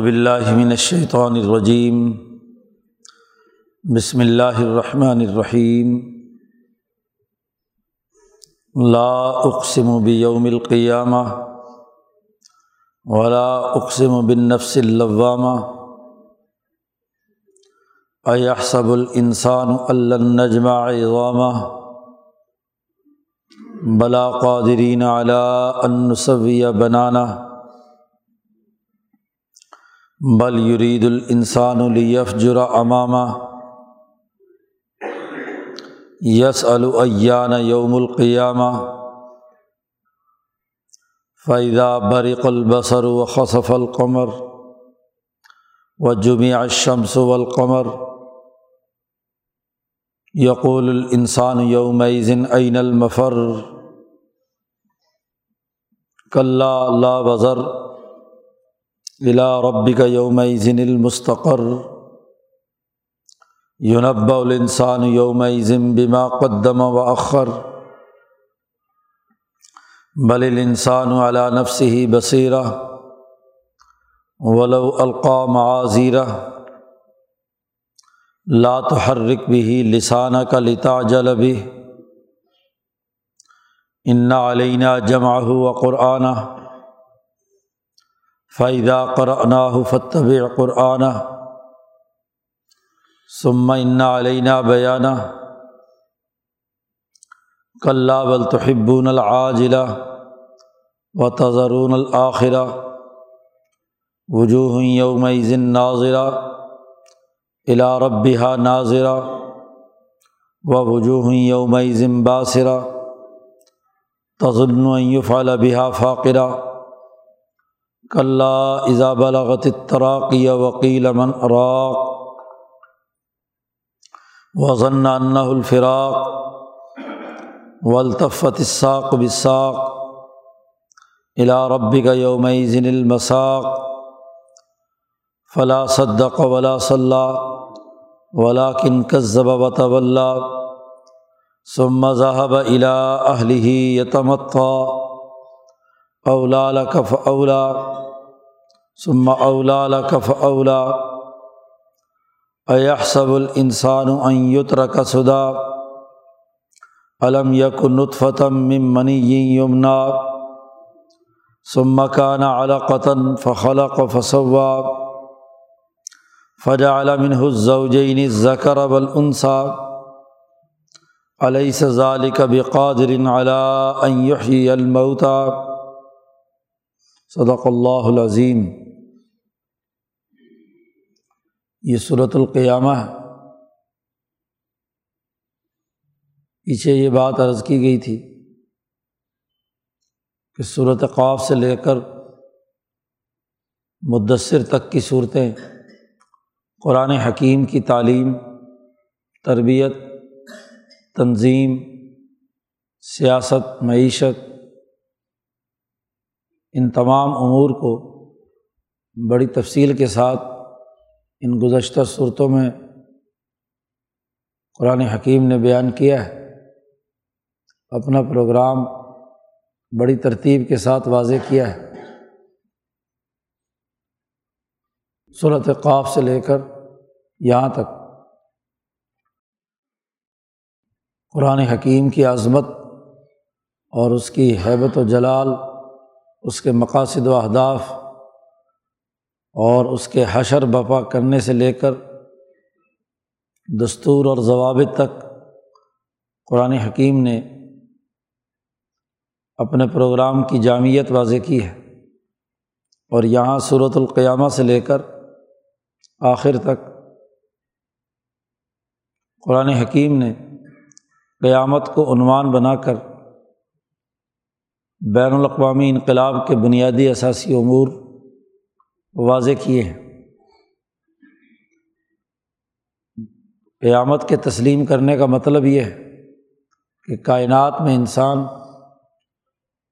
باللہ من الشیطان الرجیم۔ بسم اللہ الرحمن الرحیم۔ لا اقسم بیوم القیامہ ولا اقسم بالنفس اللوامہ۔ ایحسب الانسان الن نجمع عظامہ۔ بلا قادرین علی ان نسوی بنانا۔ بل یرید الانسان الیفجر امامہ یس العیان یوم القیامہ فیضا برق البصر و خصف القمر و جمع الشمس والقمر یقول الانسان یوم عین المفر؟ کلّا لا وزر. الا رب کا یوم ذن المستقر. یونب الانسان یوم ذم بما قدم و اخر بل الانسان علا نفس ہی بصیرہ ولو القا معذیرہ لا تحرک بھی لسانہ کا لتا جل بھی ان علینہ جمع و قرآنہ فائدہ قرآن فتب قرآن ثم ان علینہ بیانہ کلّہ بلتحبون العاجلہ و تضرون الآخرہ وجوہ یوم ذن ناظرہ الا ربہ ناظرہ و وجوہ یوم ذم باصرہ تظن یفعل بها فاقرہ کلّہ اذا بلغت التراقی وکیل من اراق وضن الفراق والطفت الساق بساق الا ربی کا یوم ذن المساق فلاں صدق ولا صلاح ولا کن کذب و ثم ذهب الى اہلہ یتمطا اولا لکف اولا ثم اولا لکف اولا ایحسب الانسان ان یترک صدا علم یک نطفتم من منی یمنا ثم كان علقة فخلق فسوى فجعل منه الزوجين الذكر والأنثى أليس ذلك بقادر على أن يحيي الموتى صدق اللہ العظیم۔ یہ صورت القیامہ ہے۔ پیچھے یہ بات عرض کی گئی تھی کہ صورت قاف سے لے کر مدثر تک کی صورتیں، قرآن حکیم کی تعلیم، تربیت، تنظیم، سیاست، معیشت ان تمام امور کو بڑی تفصیل کے ساتھ ان گزشتہ صورتوں میں قرآن حکیم نے بیان کیا ہے۔ اپنا پروگرام بڑی ترتیب کے ساتھ واضح کیا ہے۔ صورت قاف سے لے کر یہاں تک قرآن حکیم کی عظمت اور اس کی حیبت و جلال اس کے مقاصد و اہداف اور اس کے حشر بپا کرنے سے لے کر دستور اور ضوابط تک قرآن حکیم نے اپنے پروگرام کی جامعت واضح کی ہے اور یہاں صورت القیامہ سے لے کر آخر تک قرآن حکیم نے قیامت کو عنوان بنا کر بین الاقوامی انقلاب کے بنیادی اثاثی امور واضح کیے ہیں۔ قیامت کے تسلیم کرنے کا مطلب یہ ہے کہ کائنات میں انسان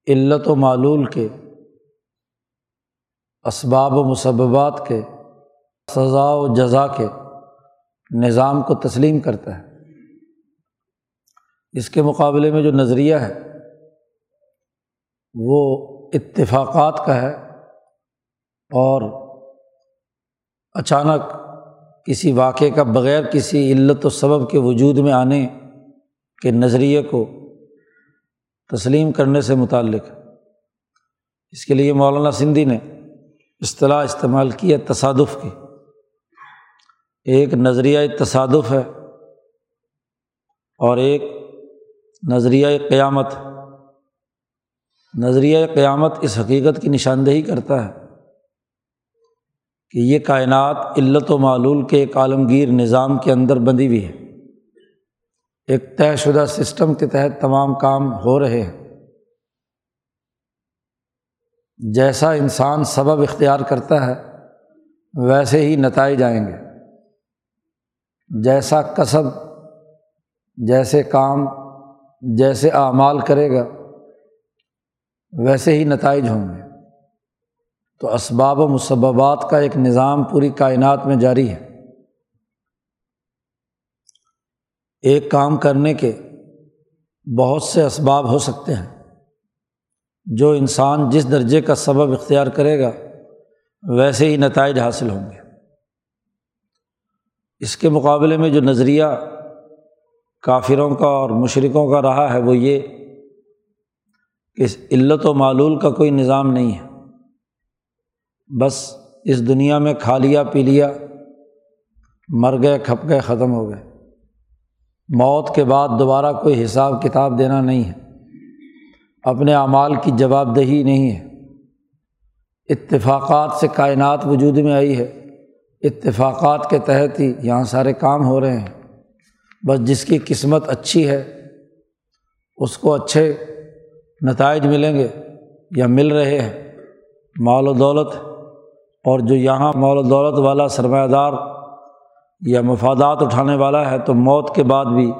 علت و معلول کے، اسباب و مسبات کے، سزا و جزا کے نظام کو تسلیم کرتا ہے۔ اس کے مقابلے میں جو نظریہ ہے وہ اتفاقات کا ہے اور اچانک کسی واقعے کا بغیر کسی علت و سبب کے وجود میں آنے کے نظریے کو تسلیم کرنے سے متعلق اس کے لیے مولانا سندھی نے اصطلاح استعمال کی ہے تصادف کی۔ ایک نظریہ تصادف ہے اور ایک نظریہ قیامت۔ نظریہ قیامت اس حقیقت کی نشاندہی کرتا ہے کہ یہ کائنات علت و معلول کے ایک عالمگیر نظام کے اندر بندھی ہوئی ہے۔ ایک طے شدہ سسٹم کے تحت تمام کام ہو رہے ہیں۔ جیسا انسان سبب اختیار کرتا ہے، ویسے ہی نتائج جائیں گے۔ جیسا کسب، جیسے کام، جیسے اعمال کرے گا ویسے ہی نتائج ہوں گے۔ تو اسباب و مسبات کا ایک نظام پوری کائنات میں جاری ہے۔ ایک کام کرنے کے بہت سے اسباب ہو سکتے ہیں۔ جو انسان جس درجے کا سبب اختیار کرے گا، ویسے ہی نتائج حاصل ہوں گے۔ اس کے مقابلے میں جو نظریہ کافروں کا اور مشرقوں کا رہا ہے، وہ یہ کہ اس علت و معلول کا کوئی نظام نہیں ہے۔ بس اس دنیا میں کھا لیا، پی لیا، مر گئے، کھپ گئے، ختم ہو گئے۔ موت کے بعد دوبارہ کوئی حساب کتاب دینا نہیں ہے۔ اپنے اعمال کی جواب دہی نہیں ہے۔ اتفاقات سے کائنات وجود میں آئی ہے۔ اتفاقات کے تحت ہی یہاں سارے کام ہو رہے ہیں۔ بس جس کی قسمت اچھی ہے، اس کو اچھے نتائج ملیں گے یا مل رہے ہیں، مال و دولت، اور جو یہاں مال و دولت والا سرمایہ دار یا مفادات اٹھانے والا ہے، تو موت کے بعد بھی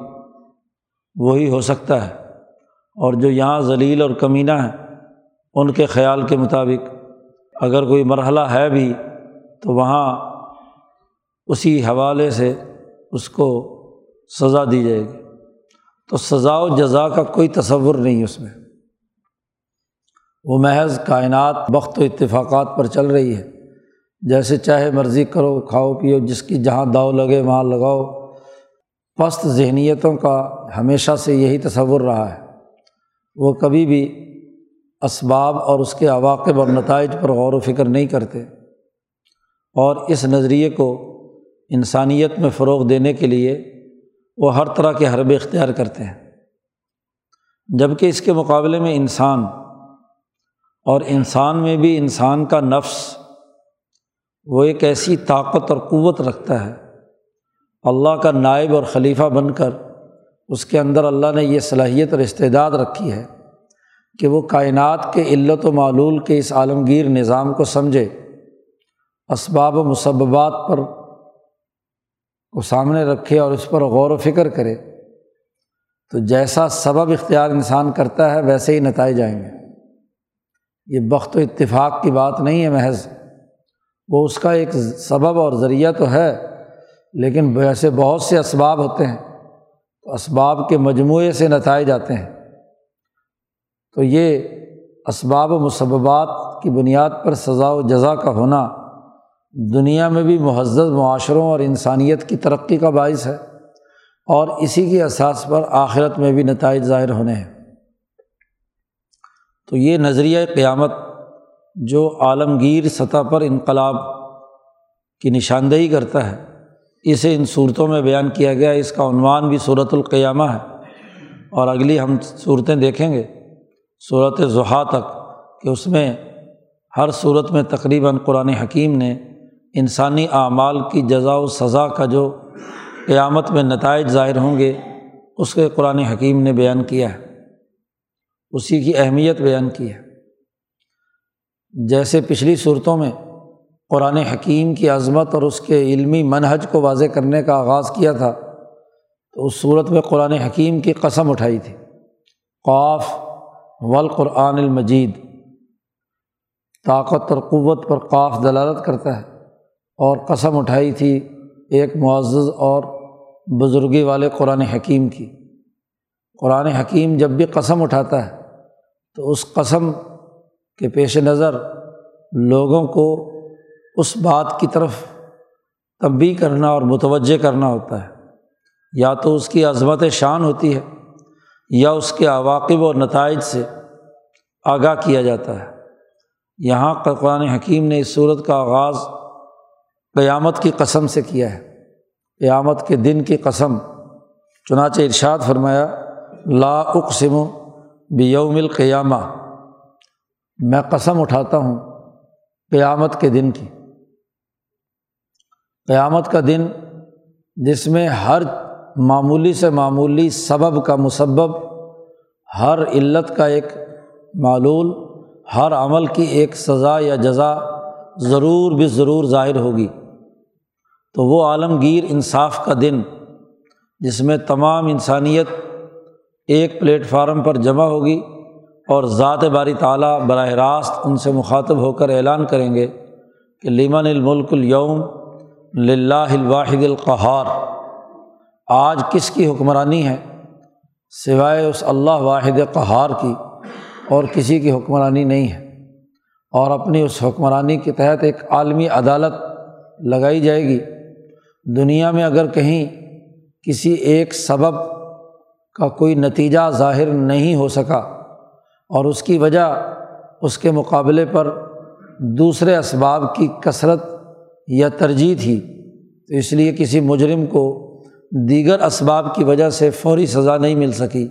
وہی ہو سکتا ہے۔ اور جو یہاں ذلیل اور کمینہ ہیں، ان کے خیال کے مطابق اگر کوئی مرحلہ ہے بھی، تو وہاں اسی حوالے سے اس کو سزا دی جائے گی۔ تو سزا و جزا کا کوئی تصور نہیں اس میں۔ وہ محض کائنات وقت و اتفاقات پر چل رہی ہے۔ جیسے چاہے مرضی کرو، کھاؤ، پیو، جس کی جہاں داؤ لگے وہاں لگاؤ۔ پست ذہنیتوں کا ہمیشہ سے یہی تصور رہا ہے۔ وہ کبھی بھی اسباب اور اس کے عواقب اور نتائج پر غور و فکر نہیں کرتے۔ اور اس نظریے کو انسانیت میں فروغ دینے کے لیے وہ ہر طرح کے حربے اختیار کرتے ہیں۔ جبکہ اس کے مقابلے میں انسان اور انسان میں بھی انسان کا نفس وہ ایک ایسی طاقت اور قوت رکھتا ہے۔ اللہ کا نائب اور خلیفہ بن کر اس کے اندر اللہ نے یہ صلاحیت اور استعداد رکھی ہے کہ وہ کائنات کے علت و معلول کے اس عالمگیر نظام کو سمجھے۔ اسباب و مسبات پر کو سامنے رکھے اور اس پر غور و فکر کرے۔ تو جیسا سبب اختیار انسان کرتا ہے، ویسے ہی نتائج جائیں گے۔ یہ بخت و اتفاق کی بات نہیں ہے محض۔ وہ اس کا ایک سبب اور ذریعہ تو ہے، لیکن ویسے بہت سے اسباب ہوتے ہیں۔ تو اسباب کے مجموعے سے نتائج آتے ہیں۔ تو یہ اسباب و مسبات کی بنیاد پر سزا و جزا کا ہونا دنیا میں بھی معزز معاشروں اور انسانیت کی ترقی کا باعث ہے، اور اسی کی اساس پر آخرت میں بھی نتائج ظاہر ہونے ہیں۔ تو یہ نظریہ قیامت جو عالمگیر سطح پر انقلاب کی نشاندہی کرتا ہے، اسے ان صورتوں میں بیان کیا گیا۔ اس کا عنوان بھی صورت القیامہ ہے۔ اور اگلی ہم صورتیں دیکھیں گے۔ صورت ضحا تک کہ اس میں ہر صورت میں تقریباً قرآن حکیم نے انسانی اعمال کی جزا و سزا کا جو قیامت میں نتائج ظاہر ہوں گے، اس کے قرآن حکیم نے بیان کیا ہے۔ اسی کی اہمیت بیان کی ہے۔ جیسے پچھلی صورتوں میں قرآن حکیم کی عظمت اور اس کے علمی منحج کو واضح کرنے کا آغاز کیا تھا، تو اس صورت میں قرآن حکیم کی قسم اٹھائی تھی۔ قاف والقرآن المجید، طاقت اور قوت پر قاف دلالت کرتا ہے اور قسم اٹھائی تھی ایک معزز اور بزرگی والے قرآن حکیم کی۔ قرآن حکیم جب بھی قسم اٹھاتا ہے تو اس قسم کے پیش نظر لوگوں کو اس بات کی طرف تبی کرنا اور متوجہ کرنا ہوتا ہے۔ یا تو اس کی عظمت شان ہوتی ہے یا اس کے عواقب اور نتائج سے آگاہ کیا جاتا ہے۔ یہاں قرآن حکیم نے اس صورت کا آغاز قیامت کی قسم سے کیا ہے۔ قیامت کے دن کی قسم۔ چنانچہ ارشاد فرمایا، لا اقسم بیوم القیامہ میں قسم اٹھاتا ہوں قیامت کے دن کی۔ قیامت کا دن جس میں ہر معمولی سے معمولی سبب کا مسبب، ہر علت کا ایک معلول، ہر عمل کی ایک سزا یا جزا ضرور بھی ضرور ظاہر ہوگی۔ تو وہ عالمگیر انصاف کا دن، جس میں تمام انسانیت ایک پلیٹ فارم پر جمع ہوگی اور ذات باری تعالیٰ براہ راست ان سے مخاطب ہو کر اعلان کریں گے کہ لیمن الملک اليوم للہ الواحد القہار، آج کس کی حکمرانی ہے؟ سوائے اس اللہ واحد قہار کی اور کسی کی حکمرانی نہیں ہے۔ اور اپنی اس حکمرانی کے تحت ایک عالمی عدالت لگائی جائے گی۔ دنیا میں اگر کہیں کسی ایک سبب کا کوئی نتیجہ ظاہر نہیں ہو سکا اور اس کی وجہ اس کے مقابلے پر دوسرے اسباب کی کثرت یا ترجیح تھی۔ تو اس لیے کسی مجرم کو دیگر اسباب کی وجہ سے فوری سزا نہیں مل سکی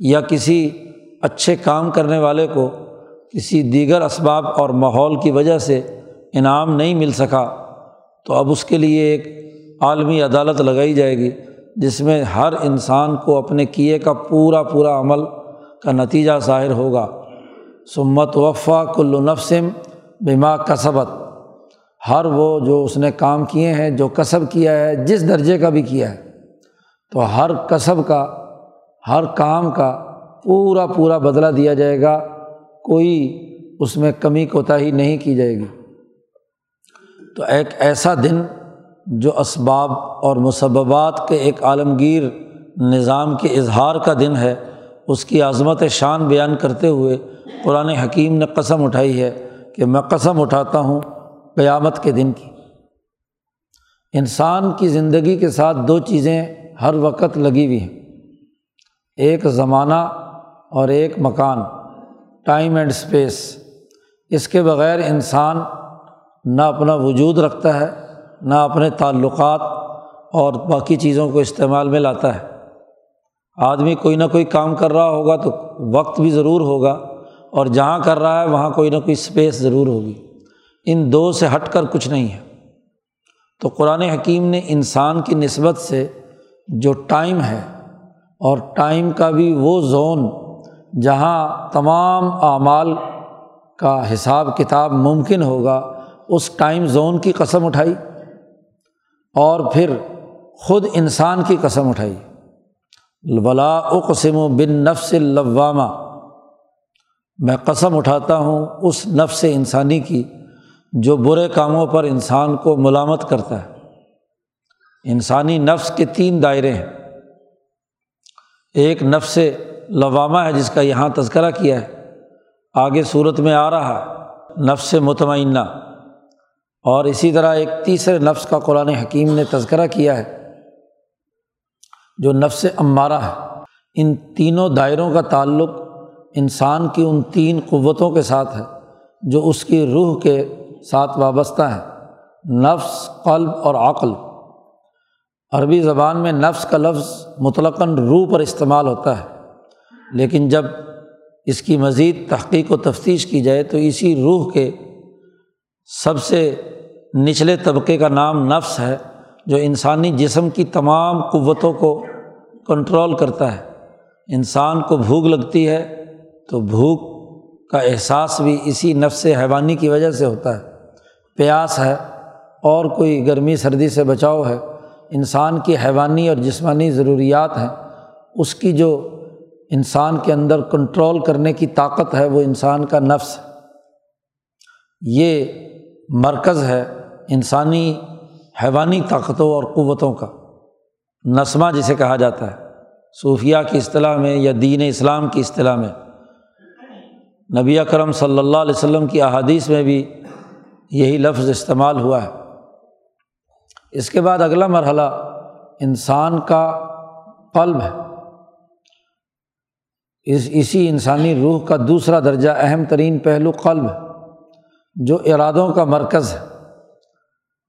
یا کسی اچھے کام کرنے والے کو کسی دیگر اسباب اور ماحول کی وجہ سے انعام نہیں مل سکا تو اب اس کے لیے ایک عالمی عدالت لگائی جائے گی۔ جس میں ہر انسان کو اپنے کیے کا پورا پورا عمل کا نتیجہ ظاہر ہوگا۔ سمت وفا کل نفسم بما کسبت ہر وہ جو اس نے کام کیے ہیں، جو کسب کیا ہے، جس درجے کا بھی کیا ہے۔ تو ہر کسب کا، ہر کام کا پورا پورا بدلا دیا جائے گا۔ کوئی اس میں کمی کوتاہی نہیں کی جائے گی۔ تو ایک ایسا دن جو اسباب اور مسبات کے ایک عالمگیر نظام کے اظہار کا دن ہے، اس کی عظمت شان بیان کرتے ہوئے قرآن حکیم نے قسم اٹھائی ہے کہ میں قسم اٹھاتا ہوں قیامت کے دن کی۔ انسان کی زندگی کے ساتھ دو چیزیں ہر وقت لگی ہوئی ہیں۔ ایک زمانہ اور ایک مکان ٹائم اینڈ اسپیس اس کے بغیر انسان نہ اپنا وجود رکھتا ہے نہ اپنے تعلقات اور باقی چیزوں کو استعمال میں لاتا ہے۔ آدمی کوئی نہ کوئی کام کر رہا ہوگا تو وقت بھی ضرور ہوگا اور جہاں کر رہا ہے وہاں کوئی نہ کوئی اسپیس ضرور ہوگی۔ ان دو سے ہٹ کر کچھ نہیں ہے۔ تو قرآن حکیم نے انسان کی نسبت سے جو ٹائم ہے اور ٹائم کا بھی وہ زون جہاں تمام اعمال کا حساب کتاب ممکن ہوگا، اس ٹائم زون کی قسم اٹھائی۔ اور پھر خود انسان کی قسم اٹھائی۔ ولا اقسم و بن نفس اللوامہ۔ میں قسم اٹھاتا ہوں اس نفس انسانی کی جو برے کاموں پر انسان کو ملامت کرتا ہے۔ انسانی نفس کے تین دائرے ہیں۔ ایک نفس لوامہ ہے جس کا یہاں تذکرہ کیا ہے۔ آگے صورت میں آ رہا ہے۔ نفس مطمئنہ۔ اور اسی طرح ایک تیسرے نفس کا قرآن حکیم نے تذکرہ کیا ہے، جو نفس عمارہ ہے۔ ان تینوں دائروں کا تعلق انسان کی ان تین قوتوں کے ساتھ ہے، جو اس کی روح کے ساتھ وابستہ ہیں۔ نفس، قلب اور عقل۔ عربی زبان میں نفس کا لفظ مطلقاً روح پر استعمال ہوتا ہے، لیکن جب اس کی مزید تحقیق و تفتیش کی جائے تو اسی روح کے سب سے نچلے طبقے کا نام نفس ہے، جو انسانی جسم کی تمام قوتوں کو کنٹرول کرتا ہے۔ انسان کو بھوک لگتی ہے تو بھوک کا احساس بھی اسی نفس حیوانی کی وجہ سے ہوتا ہے۔ پیاس ہے اور کوئی گرمی، سردی سے بچاؤ ہے۔ انسان کی حیوانی اور جسمانی ضروریات ہیں۔ اس کی جو انسان کے اندر کنٹرول کرنے کی طاقت ہے، وہ انسان کا نفس ہے۔ یہ مرکز ہے انسانی حیوانی طاقتوں اور قوتوں کا نسمہ جسے کہا جاتا ہے۔ صوفیہ کی اصطلاح میں یا دین اسلام کی اصطلاح میں۔ نبی اکرم صلی اللہ علیہ وسلم کی احادیث میں بھی یہی لفظ استعمال ہوا ہے۔ اس کے بعد اگلا مرحلہ انسان کا قلب ہے۔ اس، اسی انسانی روح کا دوسرا درجہ اہم ترین پہلو قلب ہے، جو ارادوں کا مرکز ہے۔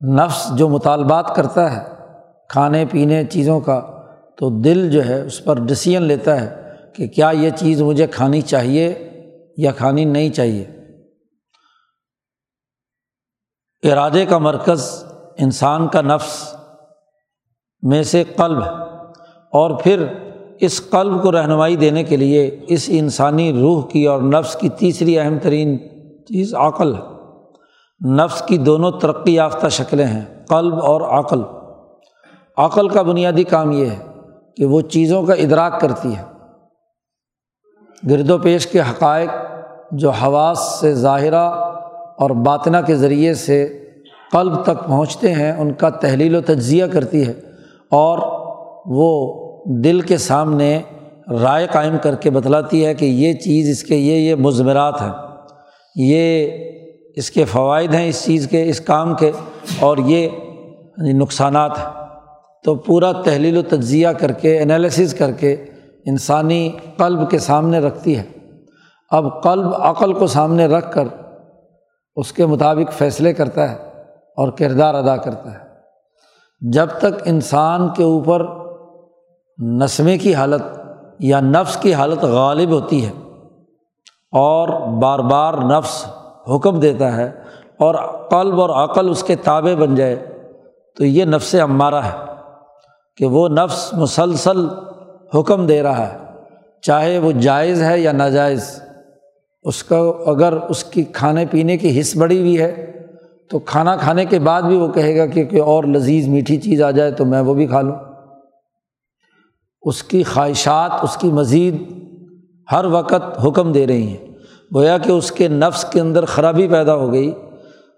نفس جو مطالبات کرتا ہے، کھانے پینے چیزوں کا، تو دل جو ہے اس پر ڈسیزن لیتا ہے کہ کیا یہ چیز مجھے کھانی چاہیے یا کھانی نہیں چاہیے۔ ارادے کا مرکز انسان کا نفس میں سے قلب ہے۔ اور پھر اس قلب کو رہنمائی دینے کے لیے اس انسانی روح کی اور نفس کی تیسری اہم ترین چیز عقل ہے۔ نفس کی دونوں ترقی یافتہ شکلیں ہیں، قلب اور عقل۔ عقل کا بنیادی کام یہ ہے کہ وہ چیزوں کا ادراک کرتی ہے۔ گرد و پیش کے حقائق جو حواس سے ظاہرہ اور باطنہ کے ذریعے سے قلب تک پہنچتے ہیں، ان کا تحلیل و تجزیہ کرتی ہے اور وہ دل کے سامنے رائے قائم کر کے بتلاتی ہے کہ یہ چیز اس کے، یہ یہ مضمرات ہیں۔ یہ اس کے فوائد ہیں اس چیز کے، اس کام کے، اور یہ یعنی نقصانات ہیں۔ تو پورا تحلیل و تجزیہ کر کے انالیسز کر کے انسانی قلب کے سامنے رکھتی ہے۔ اب قلب عقل کو سامنے رکھ کر اس کے مطابق فیصلے کرتا ہے اور کردار ادا کرتا ہے۔ جب تک انسان کے اوپر نسمے کی حالت یا نفس کی حالت غالب ہوتی ہے اور بار بار نفس حکم دیتا ہے اور قلب اور عقل اس کے تابع بن جائے، تو یہ نفس عمارہ ہے کہ وہ نفس مسلسل حکم دے رہا ہے، چاہے وہ جائز ہے یا ناجائز۔ اس کا اگر اس کی کھانے پینے کی حص بڑی ہوئی ہے، تو کھانا کھانے کے بعد بھی وہ کہے گا کہ کوئی اور لذیذ میٹھی چیز آ جائے تو میں وہ بھی کھا لوں۔ اس کی خواہشات، اس کی مزید ہر وقت حکم دے رہی ہیں۔ گویا کہ اس کے نفس کے اندر خرابی پیدا ہو گئی،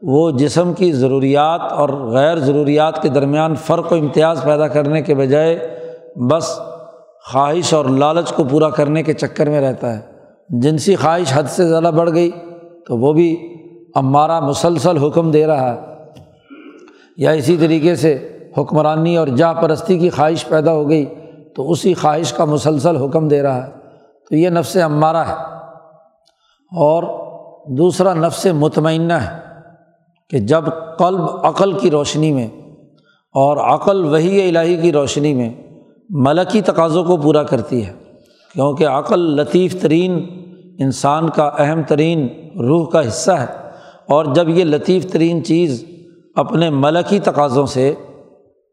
وہ جسم کی ضروریات اور غیر ضروریات کے درمیان فرق و امتیاز پیدا کرنے کے بجائے بس خواہش اور لالچ کو پورا کرنے کے چکر میں رہتا ہے۔ جنسی خواہش حد سے زیادہ بڑھ گئی تو وہ بھی امارہ مسلسل حکم دے رہا ہے۔ یا اسی طریقے سے حکمرانی اور جا پرستی کی خواہش پیدا ہو گئی تو اسی خواہش کا مسلسل حکم دے رہا ہے۔ تو یہ نفس امارہ ہے۔ اور دوسرا نفس مطمئنہ ہے کہ جب قلب عقل کی روشنی میں اور عقل وہی الہی کی روشنی میں ملکی تقاضوں کو پورا کرتی ہے، کیونکہ عقل لطیف ترین، انسان کا اہم ترین روح کا حصہ ہے۔ اور جب یہ لطیف ترین چیز اپنے ملکی تقاضوں سے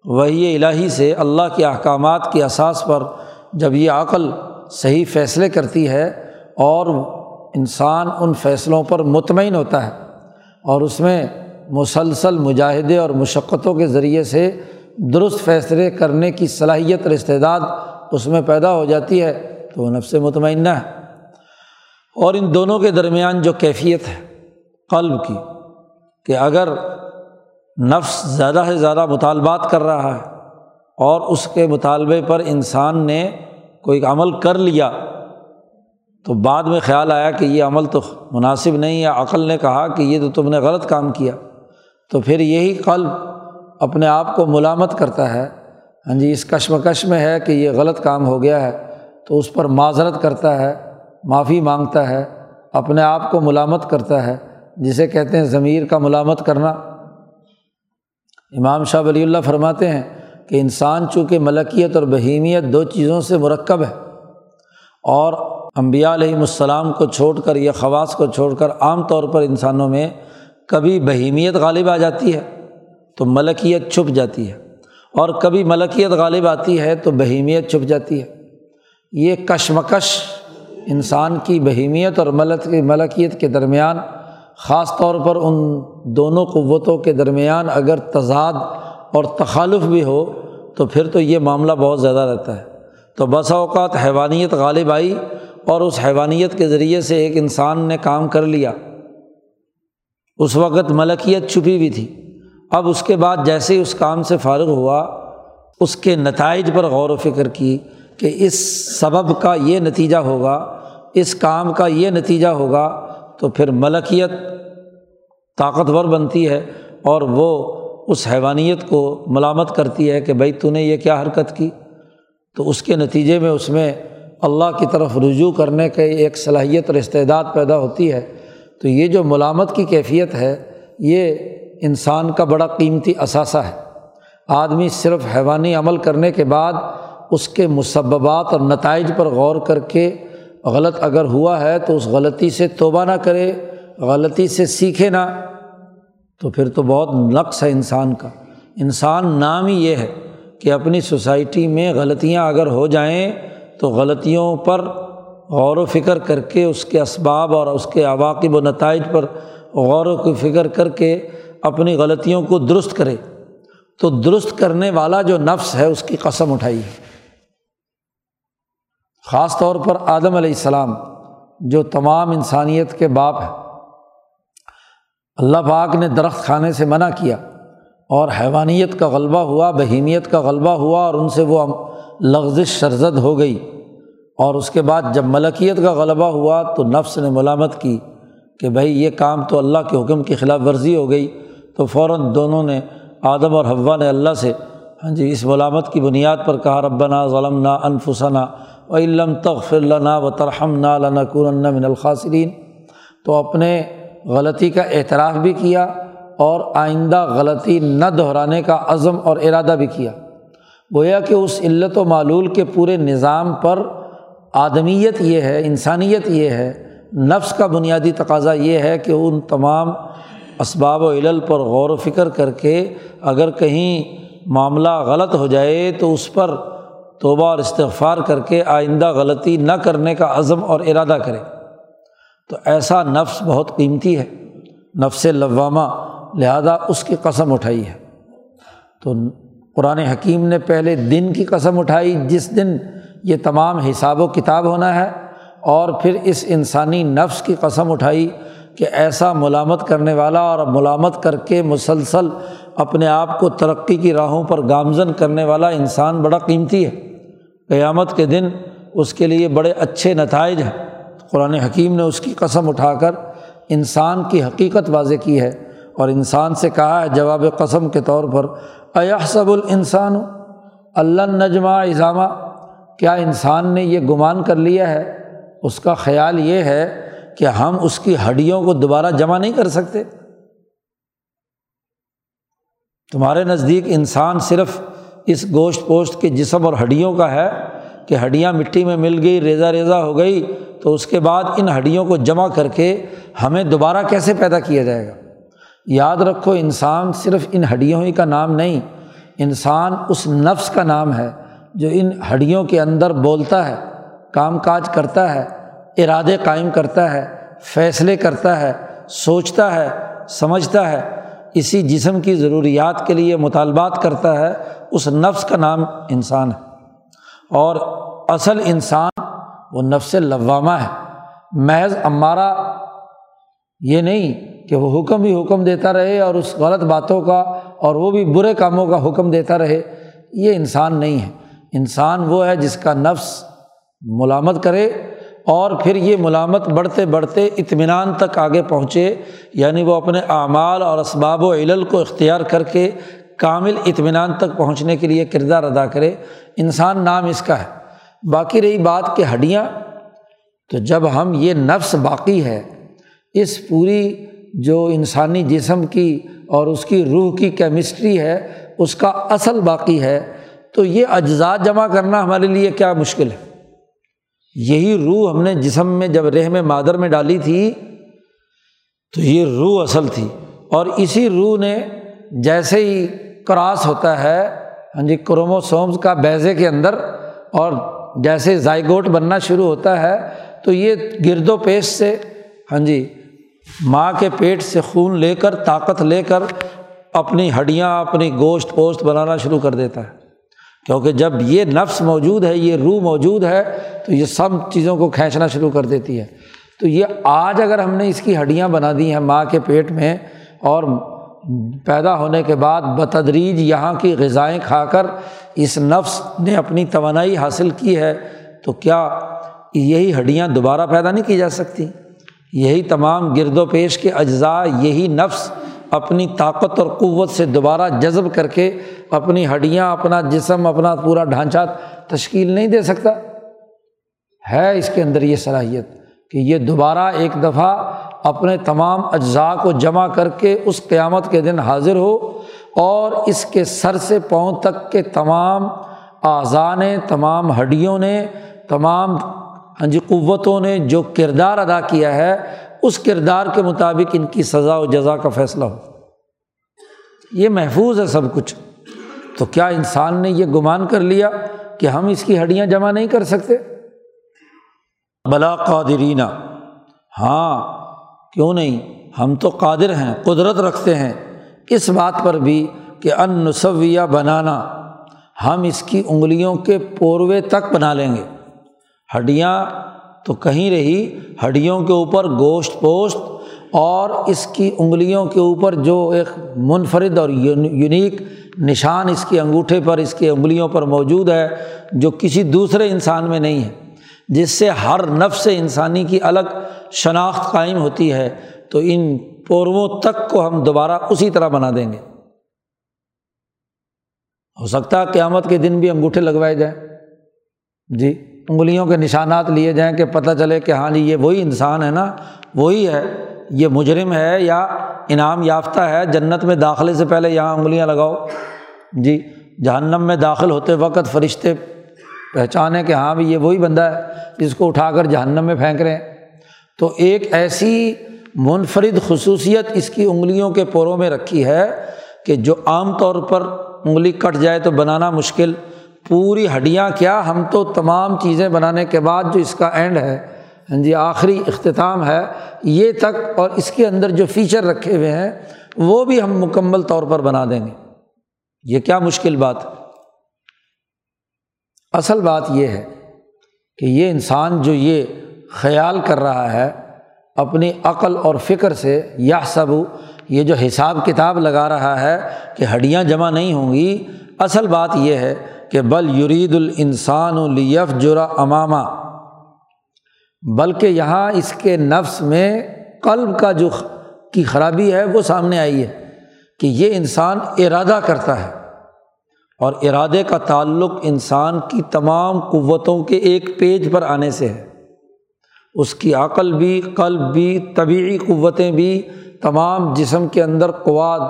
وہی الہی سے اللہ کے احکامات کی اساس پر جب یہ عقل صحیح فیصلے کرتی ہے اور انسان ان فیصلوں پر مطمئن ہوتا ہے اور اس میں مسلسل مجاہدے اور مشقتوں کے ذریعے سے درست فیصلے کرنے کی صلاحیت اور استعداد اس میں پیدا ہو جاتی ہے، تو وہ نفس مطمئنہ ہے۔ اور ان دونوں کے درمیان جو کیفیت ہے قلب کی، کہ اگر نفس زیادہ سے زیادہ مطالبات کر رہا ہے اور اس کے مطالبے پر انسان نے کوئی عمل کر لیا تو بعد میں خیال آیا کہ یہ عمل تو مناسب نہیں ہے۔ عقل نے کہا کہ یہ تو تم نے غلط کام کیا۔ تو پھر یہی قلب اپنے آپ کو ملامت کرتا ہے۔ ہاں جی اس کشمکش میں ہے کہ یہ غلط کام ہو گیا ہے۔ تو اس پر معذرت کرتا ہے، معافی مانگتا ہے، اپنے آپ کو ملامت کرتا ہے، جسے کہتے ہیں ضمیر کا ملامت کرنا۔ امام شاہ ولی اللہ فرماتے ہیں کہ انسان چونکہ ملکیت اور بہیمیت دو چیزوں سے مرکب ہے اور امبیا علیہم السلام کو چھوڑ کر یا خواص کو چھوڑ کر عام طور پر انسانوں میں کبھی بہیمیت غالب آ جاتی ہے، تو ملکیت چھپ جاتی ہے۔ اور کبھی ملکیت غالب آتی ہے، تو بہیمیت چھپ جاتی ہے۔ یہ کشمکش انسان کی بہیمیت اور ملک، ملکیت کے درمیان، خاص طور پر ان دونوں قوتوں کے درمیان اگر تضاد اور تخالف بھی ہو، تو پھر تو یہ معاملہ بہت زیادہ رہتا ہے۔ تو بسا اوقات حیوانیت غالب آئی اور اس حیوانیت کے ذریعے سے ایک انسان نے کام کر لیا۔ اس وقت ملکیت چھپی ہوئی تھی۔ اب اس کے بعد جیسے ہی اس کام سے فارغ ہوا، اس کے نتائج پر غور و فکر کی کہ اس سبب کا یہ نتیجہ ہوگا، اس کام کا یہ نتیجہ ہوگا، تو پھر ملکیت طاقتور بنتی ہے اور وہ اس حیوانیت کو ملامت کرتی ہے کہ بھائی تو نے یہ کیا حرکت کی۔ تو اس کے نتیجے میں اس میں اللہ کی طرف رجوع کرنے کے ایک صلاحیت اور استعداد پیدا ہوتی ہے، تو یہ جو ملامت کی کیفیت ہے، یہ انسان کا بڑا قیمتی اثاثہ ہے۔ آدمی صرف حیوانی عمل کرنے کے بعد اس کے مسبات اور نتائج پر غور کر کے غلط اگر ہوا ہے تو اس غلطی سے توبہ نہ کرے، غلطی سے سیکھے نہ۔ تو پھر تو بہت نقص ہے انسان کا۔ انسان نام ہی یہ ہے کہ اپنی سوسائٹی میں غلطیاں اگر ہو جائیں تو غلطیوں پر غور و فکر کر کے اس کے اسباب اور اس کے عواقب و نتائج پر غور و فکر کر کے اپنی غلطیوں کو درست کرے۔ تو درست کرنے والا جو نفس ہے، اس کی قسم اٹھائی۔ ہے خاص طور پر آدم علیہ السلام، جو تمام انسانیت کے باپ ہے اللہ پاک نے درخت کھانے سے منع کیا اور حیوانیت کا غلبہ ہوا، بہیمیت کا غلبہ ہوا اور ان سے وہ لغزش شرزد ہو گئی اور اس کے بعد جب ملکیت کا غلبہ ہوا تو نفس نے ملامت کی کہ بھائی یہ کام تو اللہ کے حکم کی خلاف ورزی ہو گئی تو فوراً دونوں نے آدم اور حوا نے اللہ سے ہاں جی اس ملامت کی بنیاد پر کہا، ربنا ظلم نا انفسنا و علم تغفر لنا و ترحم نا لنکون من الخاصرین تو اپنے غلطی کا اعتراف بھی کیا اور آئندہ غلطی نہ دہرانے کا عزم اور ارادہ بھی کیا۔ گویا کہ اس علت و معلول کے پورے نظام پر آدمیت یہ ہے، انسانیت یہ ہے، نفس کا بنیادی تقاضا یہ ہے کہ ان تمام اسباب و علل پر غور و فکر کر کے اگر کہیں معاملہ غلط ہو جائے تو اس پر توبہ اور استغفار کر کے آئندہ غلطی نہ کرنے کا عزم اور ارادہ کرے۔ تو ایسا نفس بہت قیمتی ہے۔ نفس لوامہ، لہٰذا اس کی قسم اٹھائی ہے۔ تو قرآن حکیم نے پہلے دن کی قسم اٹھائی، جس دن یہ تمام حساب و کتاب ہونا ہے، اور پھر اس انسانی نفس کی قسم اٹھائی کہ ایسا ملامت کرنے والا اور ملامت کر کے مسلسل اپنے آپ کو ترقی کی راہوں پر گامزن کرنے والا انسان بڑا قیمتی ہے۔ قیامت کے دن اس کے لیے بڑے اچھے نتائج ہیں۔ قرآن حکیم نے اس کی قسم اٹھا کر انسان کی حقیقت واضح کی ہے۔ اور انسان سے کہا ہے، جواب قسم کے طور پر، ایحسب الانسان؟ اللہ نجمہ اظامہ کیا انسان نے یہ گمان کر لیا ہے؟ اس کا خیال یہ ہے کہ ہم اس کی ہڈیوں کو دوبارہ جمع نہیں کر سکتے۔ تمہارے نزدیک انسان صرف اس گوشت پوشت کے جسم اور ہڈیوں کا ہے کہ ہڈیاں مٹی میں مل گئی ریزا ریزا ہو گئی، تو اس کے بعد ان ہڈیوں کو جمع کر کے ہمیں دوبارہ کیسے پیدا کیا جائے گا؟ یاد رکھو، انسان صرف ان ہڈیوں ہی کا نام نہیں، انسان اس نفس کا نام ہے جو ان ہڈیوں کے اندر بولتا ہے، کام کاج کرتا ہے، ارادے قائم کرتا ہے، فیصلے کرتا ہے، سوچتا ہے، سمجھتا ہے۔ اسی جسم کی ضروریات کے لیے مطالبات کرتا ہے، اس نفس کا نام انسان ہے۔ اور اصل انسان وہ نفس لوامہ ہے۔ محض ہمارا یہ نہیں کہ وہ حکم بھی حکم دیتا رہے اور اس غلط باتوں کا اور وہ بھی برے کاموں کا حکم دیتا رہے، یہ انسان نہیں ہے۔ انسان وہ ہے جس کا نفس ملامت کرے اور پھر یہ ملامت بڑھتے بڑھتے اطمینان تک آگے پہنچے یعنی وہ اپنے اعمال اور اسباب و علل کو اختیار کر کے کامل اطمینان تک پہنچنے کے لیے کردار ادا کرے۔ انسان نام اس کا ہے۔ باقی رہی بات کہ ہڈیاں۔ تو جب ہم یہ نفس باقی ہے، اس پوری جو انسانی جسم کی اور اس کی روح کی کیمسٹری ہے، اس کا اصل باقی ہے۔ تو یہ اجزاء جمع کرنا ہمارے لیے کیا مشکل ہے؟ یہی روح ہم نے جسم میں جب رحم مادر میں ڈالی تھی، تو یہ روح اصل تھی۔ اور اسی روح نے جیسے ہی کراس ہوتا ہے ہاں جی کروموسومس کا بیزے کے اندر اور جیسے زائگوٹ بننا شروع ہوتا ہے، تو یہ گرد و پیش سے ہاں جی ماں کے پیٹ سے خون لے کر، طاقت لے کر اپنی ہڈیاں، اپنی گوشت پوشت بنانا شروع کر دیتا ہے۔ کیونکہ جب یہ نفس موجود ہے، یہ روح موجود ہے، تو یہ سب چیزوں کو کھینچنا شروع کر دیتی ہے۔ تو یہ آج اگر ہم نے اس کی ہڈیاں بنا دی ہیں ماں کے پیٹ میں، اور پیدا ہونے کے بعد بتدریج یہاں کی غذائیں کھا کر اس نفس نے اپنی توانائی حاصل کی ہے، تو کیا یہی ہڈیاں دوبارہ پیدا نہیں کی جا سکتی؟ یہی تمام گرد و پیش کے اجزاء، یہی نفس اپنی طاقت اور قوت سے دوبارہ جذب کر کے اپنی ہڈیاں، اپنا جسم، اپنا پورا ڈھانچہ تشکیل نہیں دے سکتا۔ ہے اس کے اندر یہ صلاحیت کہ یہ دوبارہ ایک دفعہ اپنے تمام اجزاء کو جمع کر کے اس قیامت کے دن حاضر ہو اور اس کے سر سے پاؤں تک کے تمام اعضاء نے تمام ہڈیوں نے، تمام ہاں جی قوتوں نے جو کردار ادا کیا ہے، اس کردار کے مطابق ان کی سزا و جزا کا فیصلہ ہو۔ یہ محفوظ ہے سب کچھ۔ تو کیا انسان نے یہ گمان کر لیا کہ ہم اس کی ہڈیاں جمع نہیں کر سکتے؟ بلا قادرینہ ہاں کیوں نہیں؟ ہم تو قادر ہیں، قدرت رکھتے ہیں۔ اس بات پر بھی کہ ان نصویہ بنانا، ہم اس کی انگلیوں کے پوروے تک بنا لیں گے۔ ہڈیاں تو کہیں رہی، ہڈیوں کے اوپر گوشت پوشت اور اس کی انگلیوں کے اوپر جو ایک منفرد اور یونیک نشان اس کے انگوٹھے پر، اس کی انگلیوں پر موجود ہے، جو کسی دوسرے انسان میں نہیں ہے، جس سے ہر نفس انسانی کی الگ شناخت قائم ہوتی ہے، تو ان پورووں تک کو ہم دوبارہ اسی طرح بنا دیں گے۔ ہو سکتا ہے قیامت کے دن بھی انگوٹھے لگوائے جائیں۔ جی؟ انگلیوں کے نشانات لیے جائیں کہ پتہ چلے کہ ہاں جی یہ وہی انسان ہے نا، وہی ہے، یہ مجرم ہے یا انعام یافتہ ہے، جنت میں داخلے سے پہلے یہاں انگلیاں لگاؤ۔ جی جہنم میں داخل ہوتے وقت فرشتے پہچانے کہ ہاں بھی یہ وہی بندہ ہے جس کو اٹھا کر جہنم میں پھینک رہے ہیں۔ تو ایک ایسی منفرد خصوصیت اس کی انگلیوں کے پوروں میں رکھی ہے کہ جو عام طور پر انگلی کٹ جائے تو بنانا مشکل۔ پوری ہڈیاں کیا؟ ہم تو تمام چیزیں بنانے کے بعد جو اس کا اینڈ ہے ہاں جی آخری اختتام ہے، یہ تک اور اس کے اندر جو فیچر رکھے ہوئے ہیں، وہ بھی ہم مکمل طور پر بنا دیں گے۔ یہ کیا مشکل بات؟ اصل بات یہ ہے کہ یہ انسان جو یہ خیال کر رہا ہے، اپنی عقل اور فکر سے یا سب یہ جو حساب کتاب لگا رہا ہے کہ ہڈیاں جمع نہیں ہوں گی، اصل بات یہ ہے کہ بل یرید الانسان لیف جرا امامہ، بلکہ یہاں اس کے نفس میں قلب کا جو کی خرابی ہے وہ سامنے آئی ہے کہ یہ انسان ارادہ کرتا ہے اور ارادے کا تعلق انسان کی تمام قوتوں کے ایک پیج پر آنے سے ہے۔ اس کی عقل بھی، قلب بھی طبعی قوتیں بھی تمام جسم کے اندر قواد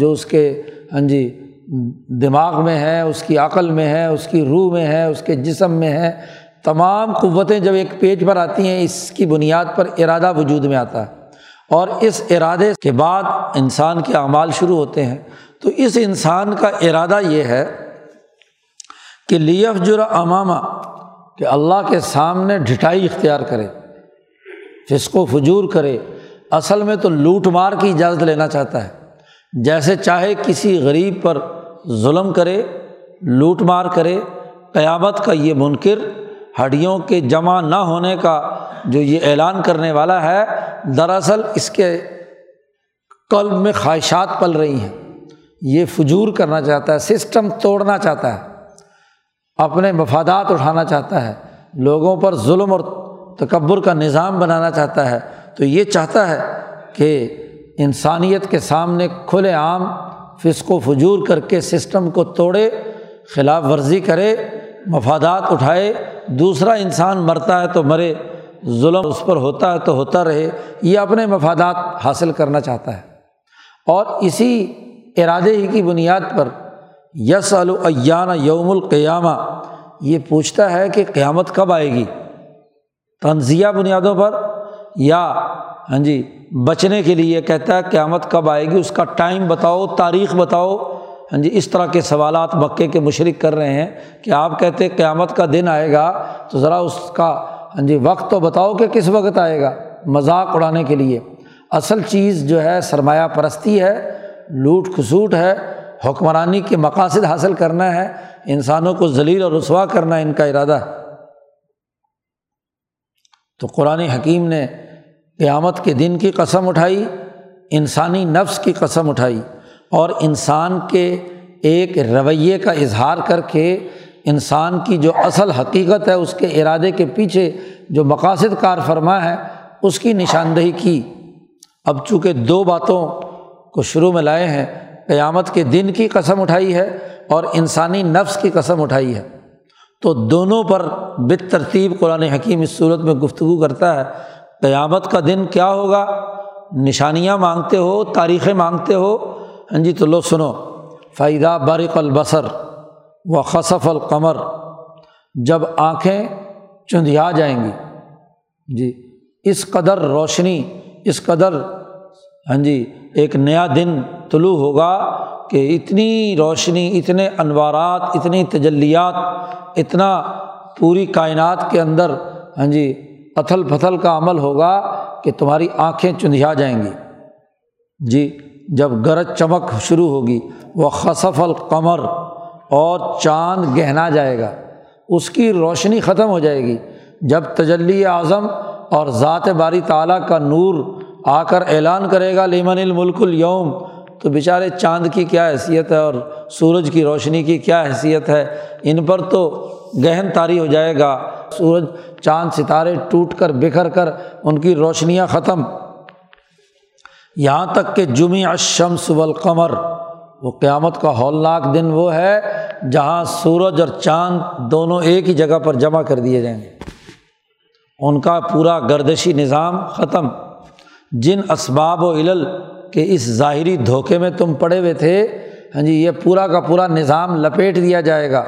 جو اس کے ہاں جی دماغ میں ہے، اس کی عقل میں ہے، اس کی روح میں ہے، اس کے جسم میں ہے، تمام قوتیں جب ایک پیج پر آتی ہیں، اس کی بنیاد پر ارادہ وجود میں آتا ہے۔ اور اس ارادے کے بعد انسان کے اعمال شروع ہوتے ہیں۔ تو اس انسان کا ارادہ یہ ہے کہ لیف جرا امامہ کہ اللہ کے سامنے ڈھٹائی اختیار کرے، فسق و فجور کرے۔ اصل میں تو لوٹ مار کی اجازت لینا چاہتا ہے۔ جیسے چاہے کسی غریب پر ظلم کرے، لوٹ مار کرے، قیامت کا یہ منکر ہڈیوں کے جمع نہ ہونے کا جو یہ اعلان کرنے والا ہے، دراصل اس کے قلب میں خواہشات پل رہی ہیں۔ یہ فجور کرنا چاہتا ہے، سسٹم توڑنا چاہتا ہے، اپنے مفادات اٹھانا چاہتا ہے، لوگوں پر ظلم اور تکبر کا نظام بنانا چاہتا ہے۔ تو یہ چاہتا ہے کہ انسانیت کے سامنے کھلے عام فسق و فجور کر کے سسٹم کو توڑے، خلاف ورزی کرے، مفادات اٹھائے، دوسرا انسان مرتا ہے تو مرے، ظلم اس پر ہوتا ہے تو ہوتا رہے، یہ اپنے مفادات حاصل کرنا چاہتا ہے۔ اور اسی ارادے ہی کی بنیاد پر یس العیان یوم القیامہ، یہ پوچھتا ہے کہ قیامت کب آئے گی؟ تنزیہ بنیادوں پر یا ہاں جی بچنے کے لیے کہتا ہے قیامت کب آئے گی، اس کا ٹائم بتاؤ، تاریخ بتاؤ۔ ہاں جی اس طرح کے سوالات مکے کے مشرق کر رہے ہیں کہ آپ کہتے قیامت کا دن آئے گا، تو ذرا اس کا ہاں جی وقت تو بتاؤ کہ کس وقت آئے گا۔ مذاق اڑانے کے لیے۔ اصل چیز جو ہے، سرمایہ پرستی ہے، لوٹ کھسوٹ ہے، حکمرانی کے مقاصد حاصل کرنا ہے، انسانوں کو ذلیل اور رسوا کرنا ان کا ارادہ۔ ہے تو قرآن حکیم نے قیامت کے دن کی قسم اٹھائی، انسانی نفس کی قسم اٹھائی اور انسان کے ایک رویے کا اظہار کر کے انسان کی جو اصل حقیقت ہے، اس کے ارادے کے پیچھے جو مقاصد کار فرما ہے، اس کی نشاندہی کی۔ اب چونکہ دو باتوں کو شروع میں لائے ہیں، قیامت کے دن کی قسم اٹھائی ہے اور انسانی نفس کی قسم اٹھائی ہے، تو دونوں پر بت ترتیب قرآن حکیم اس صورت میں گفتگو کرتا ہے۔ قیامت کا دن کیا ہوگا؟ نشانیاں مانگتے ہو، تاریخیں مانگتے ہو۔ ہاں جی تو لو سنو۔ فائدہ بارق البصر و خصف القمر جب آنکھیں چندھیا جائیں گی۔ جی اس قدر روشنی، اس قدر ہاں جی ایک نیا دن طلوع ہوگا کہ اتنی روشنی، اتنے انوارات، اتنی تجلیات، اتنا پوری کائنات کے اندر ہاں جی اتھل پتھل کا عمل ہوگا کہ تمہاری آنکھیں چندھیا جائیں گی۔ جی جب گرج چمک شروع ہوگی، وہ خصف القمر اور چاند گہنا جائے گا۔ اس کی روشنی ختم ہو جائے گی۔ جب تجلی اعظم اور ذات باری تعالیٰ کا نور آ کر اعلان کرے گا، لیمن الملک اليوم تو بیچارے چاند کی کیا حیثیت ہے اور سورج کی روشنی کی کیا حیثیت ہے؟ ان پر تو گہن طاری ہو جائے گا۔ سورج چاند ستارے ٹوٹ کر بکھر کر ان کی روشنیاں ختم۔ یہاں تک کہ جمع الشمس والقمر، وہ قیامت کا ہولناک دن وہ ہے جہاں سورج اور چاند دونوں ایک ہی جگہ پر جمع کر دیے جائیں گے۔ ان کا پورا گردشی نظام ختم۔ جن اسباب و علل کے اس ظاہری دھوکے میں تم پڑے ہوئے تھے ہاں جی یہ پورا کا پورا نظام لپیٹ دیا جائے گا۔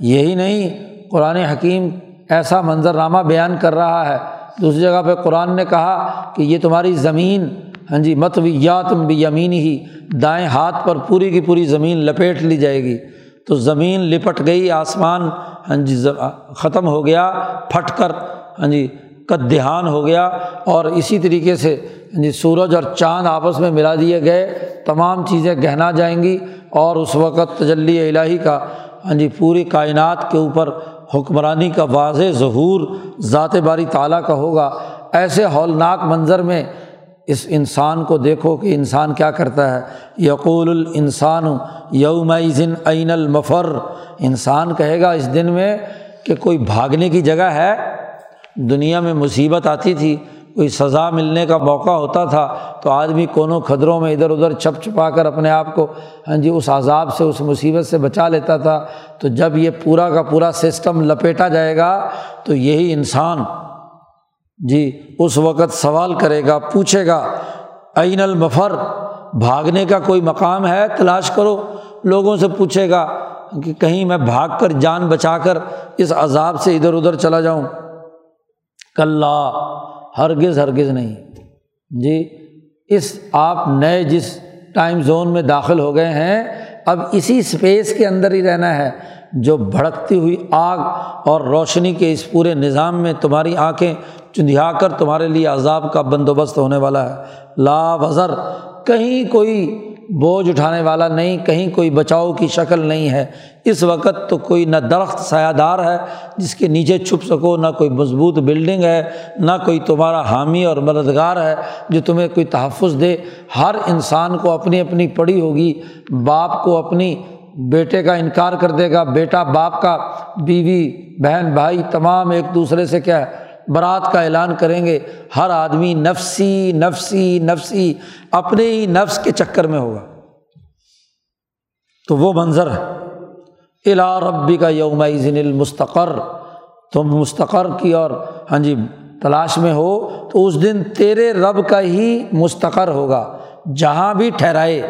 یہی نہیں، قرآن حکیم ایسا منظرنامہ بیان کر رہا ہے۔ دوسری جگہ پہ قرآن نے کہا کہ یہ تمہاری زمین ہاں جی متویات بھی یمین ہی دائیں ہاتھ پر پوری کی پوری زمین لپیٹ لی جائے گی۔ تو زمین لپٹ گئی، آسمان ہاں جی ختم ہو گیا، پھٹ کر ہاں جی کا دھیان ہو گیا۔ اور اسی طریقے سے ہاں جی سورج اور چاند آپس میں ملا دیے گئے، تمام چیزیں گہنا جائیں گی اور اس وقت تجلی الہی کا ہاں جی پوری کائنات کے اوپر حکمرانی کا واضح ظہور ذات باری تعالیٰ کا ہوگا۔ ایسے ہولناک منظر میں اس انسان کو دیکھو کہ انسان کیا کرتا ہے۔ یقول الانسان یوم عین المفر۔ انسان کہے گا اس دن میں کہ کوئی بھاگنے کی جگہ ہے۔ دنیا میں مصیبت آتی تھی۔ کوئی سزا ملنے کا موقع ہوتا تھا تو آدمی کونوں کھدروں میں ادھر ادھر چھپ چھپا کر اپنے آپ کو ہاں جی اس عذاب سے، اس مصیبت سے بچا لیتا تھا۔ تو جب یہ پورا کا پورا سسٹم لپیٹا جائے گا تو یہی انسان جی اس وقت سوال کرے گا، پوچھے گا عین المفر، بھاگنے کا کوئی مقام ہے؟ تلاش کرو۔ لوگوں سے پوچھے گا کہ کہیں میں بھاگ کر، جان بچا کر، اس عذاب سے ادھر ادھر چلا جاؤں۔ کل ہرگز ہرگز نہیں۔ جی اس آپ نئے جس ٹائم زون میں داخل ہو گئے ہیں، اب اسی اسپیس کے اندر ہی رہنا ہے۔ جو بھڑکتی ہوئی آگ اور روشنی کے اس پورے نظام میں تمہاری آنکھیں چندھیا کر تمہارے لیے عذاب کا بندوبست ہونے والا ہے۔ لا وزر، کہیں کوئی بوجھ اٹھانے والا نہیں، کہیں کوئی بچاؤ کی شکل نہیں ہے۔ اس وقت تو کوئی نہ درخت سایہ دار ہے جس کے نیچے چھپ سکو، نہ کوئی مضبوط بلڈنگ ہے، نہ کوئی تمہارا حامی اور مددگار ہے جو تمہیں کوئی تحفظ دے۔ ہر انسان کو اپنی اپنی پڑی ہوگی، باپ کو اپنی بیٹے کا انکار کر دے گا، بیٹا باپ کا، بیوی، بہن، بھائی، تمام ایک دوسرے سے کیا ہے؟ برات کا اعلان کریں گے۔ ہر آدمی نفسی نفسی نفسی، اپنے ہی نفس کے چکر میں ہوگا۔ تو وہ منظر ہے۔ الا ربی کا یوم ذن المستقر۔ تم مستقر کی اور ہاں جی تلاش میں ہو تو اس دن تیرے رب کا ہی مستقر ہوگا، جہاں بھی ٹھہرائے۔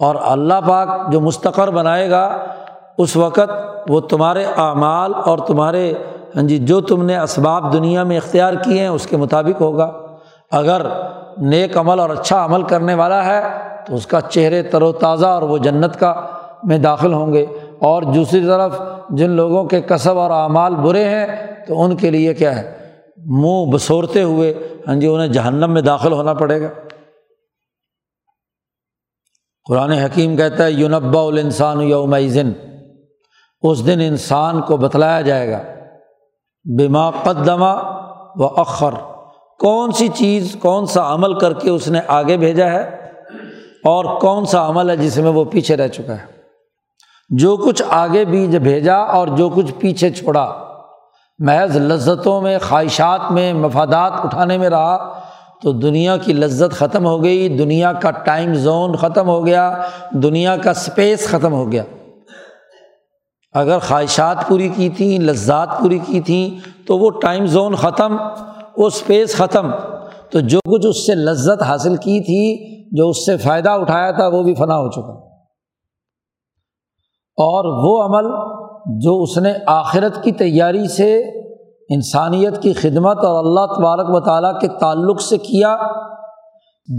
اور اللہ پاک جو مستقر بنائے گا، اس وقت وہ تمہارے اعمال اور تمہارے ہاں جی جو تم نے اسباب دنیا میں اختیار کیے ہیں، اس کے مطابق ہوگا۔ اگر نیک عمل اور اچھا عمل کرنے والا ہے تو اس کا چہرے تر و تازہ اور وہ جنت کا میں داخل ہوں گے۔ اور دوسری طرف جن لوگوں کے کسب اور اعمال برے ہیں، تو ان کے لیے کیا ہے؟ منہ بسورتے ہوئے ہاں جی انہیں جہنم میں داخل ہونا پڑے گا۔ قرآن حکیم کہتا ہے یونبا الانسان یوم اس دن انسان کو بتلایا جائے گا، بما قدمہ و اخر۔ کون سی چیز، کون سا عمل کر کے اس نے آگے بھیجا ہے؟ اور کون سا عمل ہے جس میں وہ پیچھے رہ چکا ہے؟ جو کچھ آگے بیج بھیجا اور جو کچھ پیچھے چھوڑا۔ محض لذتوں میں، خواہشات میں، مفادات اٹھانے میں رہا تو دنیا کی لذت ختم ہو گئی، دنیا کا ٹائم زون ختم ہو گیا، دنیا کا اسپیس ختم ہو گیا۔ اگر خواہشات پوری کی تھیں، لذات پوری کی تھیں تو وہ ٹائم زون ختم، وہ اسپیس ختم۔ تو جو کچھ اس سے لذت حاصل کی تھی، جو اس سے فائدہ اٹھایا تھا، وہ بھی فنا ہو چکا۔ اور وہ عمل جو اس نے آخرت کی تیاری سے انسانیت کی خدمت اور اللہ تبارک و تعالیٰ کے تعلق سے کیا،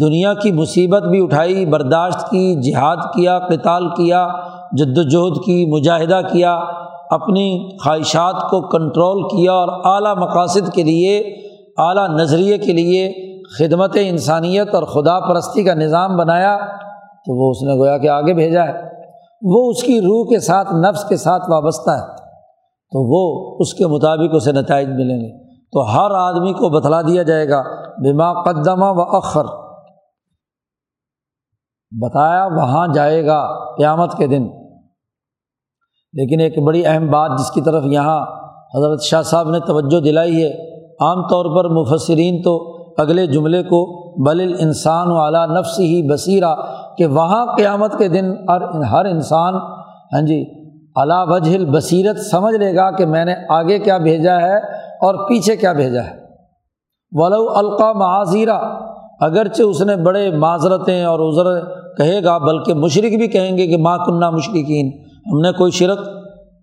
دنیا کی مصیبت بھی اٹھائی، برداشت کی، جہاد کیا، قتال کیا، جد وجہد کی، مجاہدہ کیا، اپنی خواہشات کو کنٹرول کیا اور اعلیٰ مقاصد کے لیے، اعلیٰ نظریے کے لیے خدمت انسانیت اور خدا پرستی کا نظام بنایا، تو وہ اس نے گویا کہ آگے بھیجا ہے۔ وہ اس کی روح کے ساتھ، نفس کے ساتھ وابستہ ہے۔ تو وہ اس کے مطابق اسے نتائج ملیں گے۔ تو ہر آدمی کو بتلا دیا جائے گا، بما قدمہ و اخر بتایا وہاں جائے گا قیامت کے دن۔ لیکن ایک بڑی اہم بات جس کی طرف یہاں حضرت شاہ صاحب نے توجہ دلائی ہے، عام طور پر مفسرین تو اگلے جملے کو بل انسان والا نفس ہی بصیرہ کہ وہاں قیامت کے دن ہر ہر انسان ہاں جی علا وجہ بصیرت سمجھ لے گا کہ میں نے آگے کیا بھیجا ہے اور پیچھے کیا بھیجا ہے۔ ولو القا معذیرہ اگرچہ اس نے بڑے معذرتیں اور عذر کہے گا، بلکہ مشرق بھی کہیں گے کہ ماں کنہ مشرقین ہم نے کوئی شرک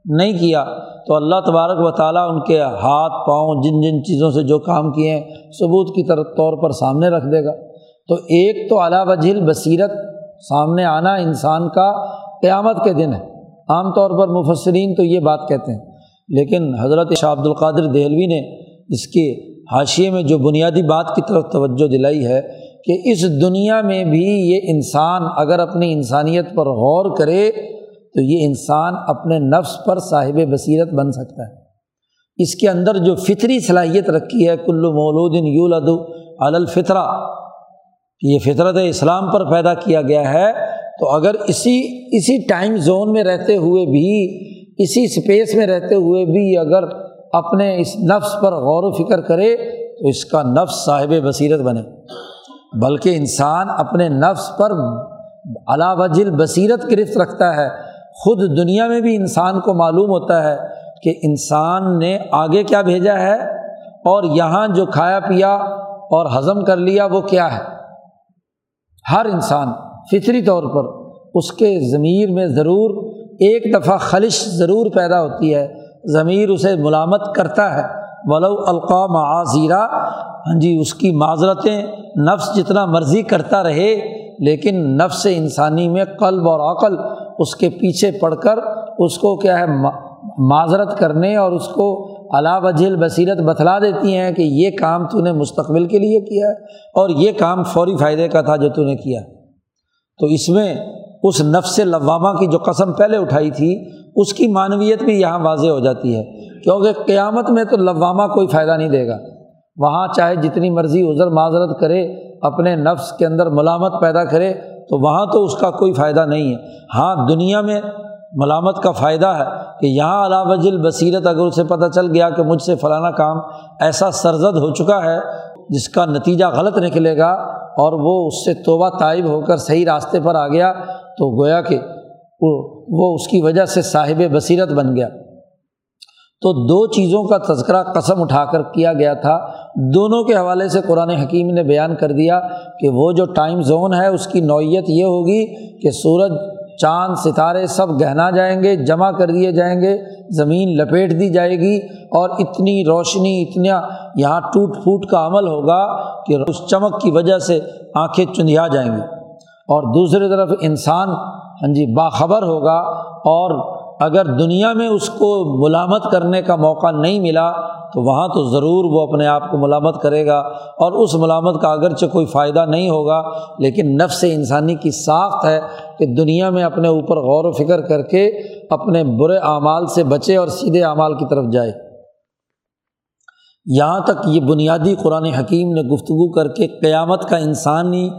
نہیں کیا، تو اللہ تبارک و تعالیٰ ان کے ہاتھ، پاؤں، جن جن چیزوں سے جو کام کیے ہیں، ثبوت کی طرف طور پر سامنے رکھ دے گا۔ تو ایک تو اعلیٰ وجہ بصیرت سامنے آنا انسان کا قیامت کے دن ہے۔ عام طور پر مفسرین تو یہ بات کہتے ہیں، لیکن حضرت شاہ عبد القادر دہلوی نے اس کے حاشیے میں جو بنیادی بات کی طرف توجہ دلائی ہے کہ اس دنیا میں بھی یہ انسان اگر اپنی انسانیت پر غور کرے تو یہ انسان اپنے نفس پر صاحب بصیرت بن سکتا ہے۔ اس کے اندر جو فطری صلاحیت رکھی ہے، کلو مولود یولد الفطرہ، یہ فطرت اسلام پر پیدا کیا گیا ہے۔ تو اگر اسی اسی ٹائم زون میں رہتے ہوئے بھی، اسی اسپیس میں رہتے ہوئے بھی اگر اپنے اس نفس پر غور و فکر کرے، تو اس کا نفس صاحب بصیرت بنے۔ بلکہ انسان اپنے نفس پر علا وجل بصیرت گرفت رکھتا ہے۔ خود دنیا میں بھی انسان کو معلوم ہوتا ہے کہ انسان نے آگے کیا بھیجا ہے اور یہاں جو کھایا پیا اور ہضم کر لیا وہ کیا ہے؟ ہر انسان فطری طور پر اس کے ضمیر میں ضرور ایک دفعہ خلش ضرور پیدا ہوتی ہے، ضمیر اسے ملامت کرتا ہے۔ ولو القاع معاذیرہ ہاں جی اس کی معذرتیں نفس جتنا مرضی کرتا رہے، لیکن نفس انسانی میں قلب اور عقل اس کے پیچھے پڑھ کر اس کو کیا ہے معذرت کرنے اور اس کو علا وجل بصیرت بتلا دیتی ہیں کہ یہ کام تو نے مستقبل کے لیے کیا ہے اور یہ کام فوری فائدے کا تھا جو تو نے کیا تو اس میں اس نفس لوامہ کی جو قسم پہلے اٹھائی تھی، اس کی معنویت بھی یہاں واضح ہو جاتی ہے۔ کیونکہ قیامت میں تو لوامہ کوئی فائدہ نہیں دے گا۔ وہاں چاہے جتنی مرضی عذر معذرت کرے، اپنے نفس کے اندر ملامت پیدا کرے تو وہاں تو اس کا کوئی فائدہ نہیں ہے۔ ہاں دنیا میں ملامت کا فائدہ ہے کہ یہاں علا وجل بصیرت اگر اسے پتہ چل گیا کہ مجھ سے فلانا کام ایسا سرزد ہو چکا ہے جس کا نتیجہ غلط نکلے گا اور وہ اس سے توبہ طائب ہو کر صحیح راستے پر آ گیا تو گویا کہ وہ وہ اس کی وجہ سے صاحب بصیرت بن گیا۔ تو دو چیزوں کا تذکرہ قسم اٹھا کر کیا گیا تھا۔ دونوں کے حوالے سے قرآن حکیم نے بیان کر دیا کہ وہ جو ٹائم زون ہے، اس کی نوعیت یہ ہوگی کہ سورج، چاند، ستارے سب گہنا جائیں گے، جمع کر دیے جائیں گے، زمین لپیٹ دی جائے گی اور اتنی روشنی، اتنا یہاں ٹوٹ پھوٹ کا عمل ہوگا کہ اس چمک کی وجہ سے آنکھیں چندھیا جائیں گی۔ اور دوسری طرف انسان ہاں جی باخبر ہوگا اور اگر دنیا میں اس کو ملامت کرنے کا موقع نہیں ملا، تو وہاں تو ضرور وہ اپنے آپ کو ملامت کرے گا اور اس ملامت کا اگرچہ کوئی فائدہ نہیں ہوگا، لیکن نفس انسانی کی ساخت ہے کہ دنیا میں اپنے اوپر غور و فکر کر کے اپنے برے اعمال سے بچے اور سیدھے اعمال کی طرف جائے۔ یہاں تک یہ بنیادی قرآن حکیم نے گفتگو کر کے قیامت کا انسانی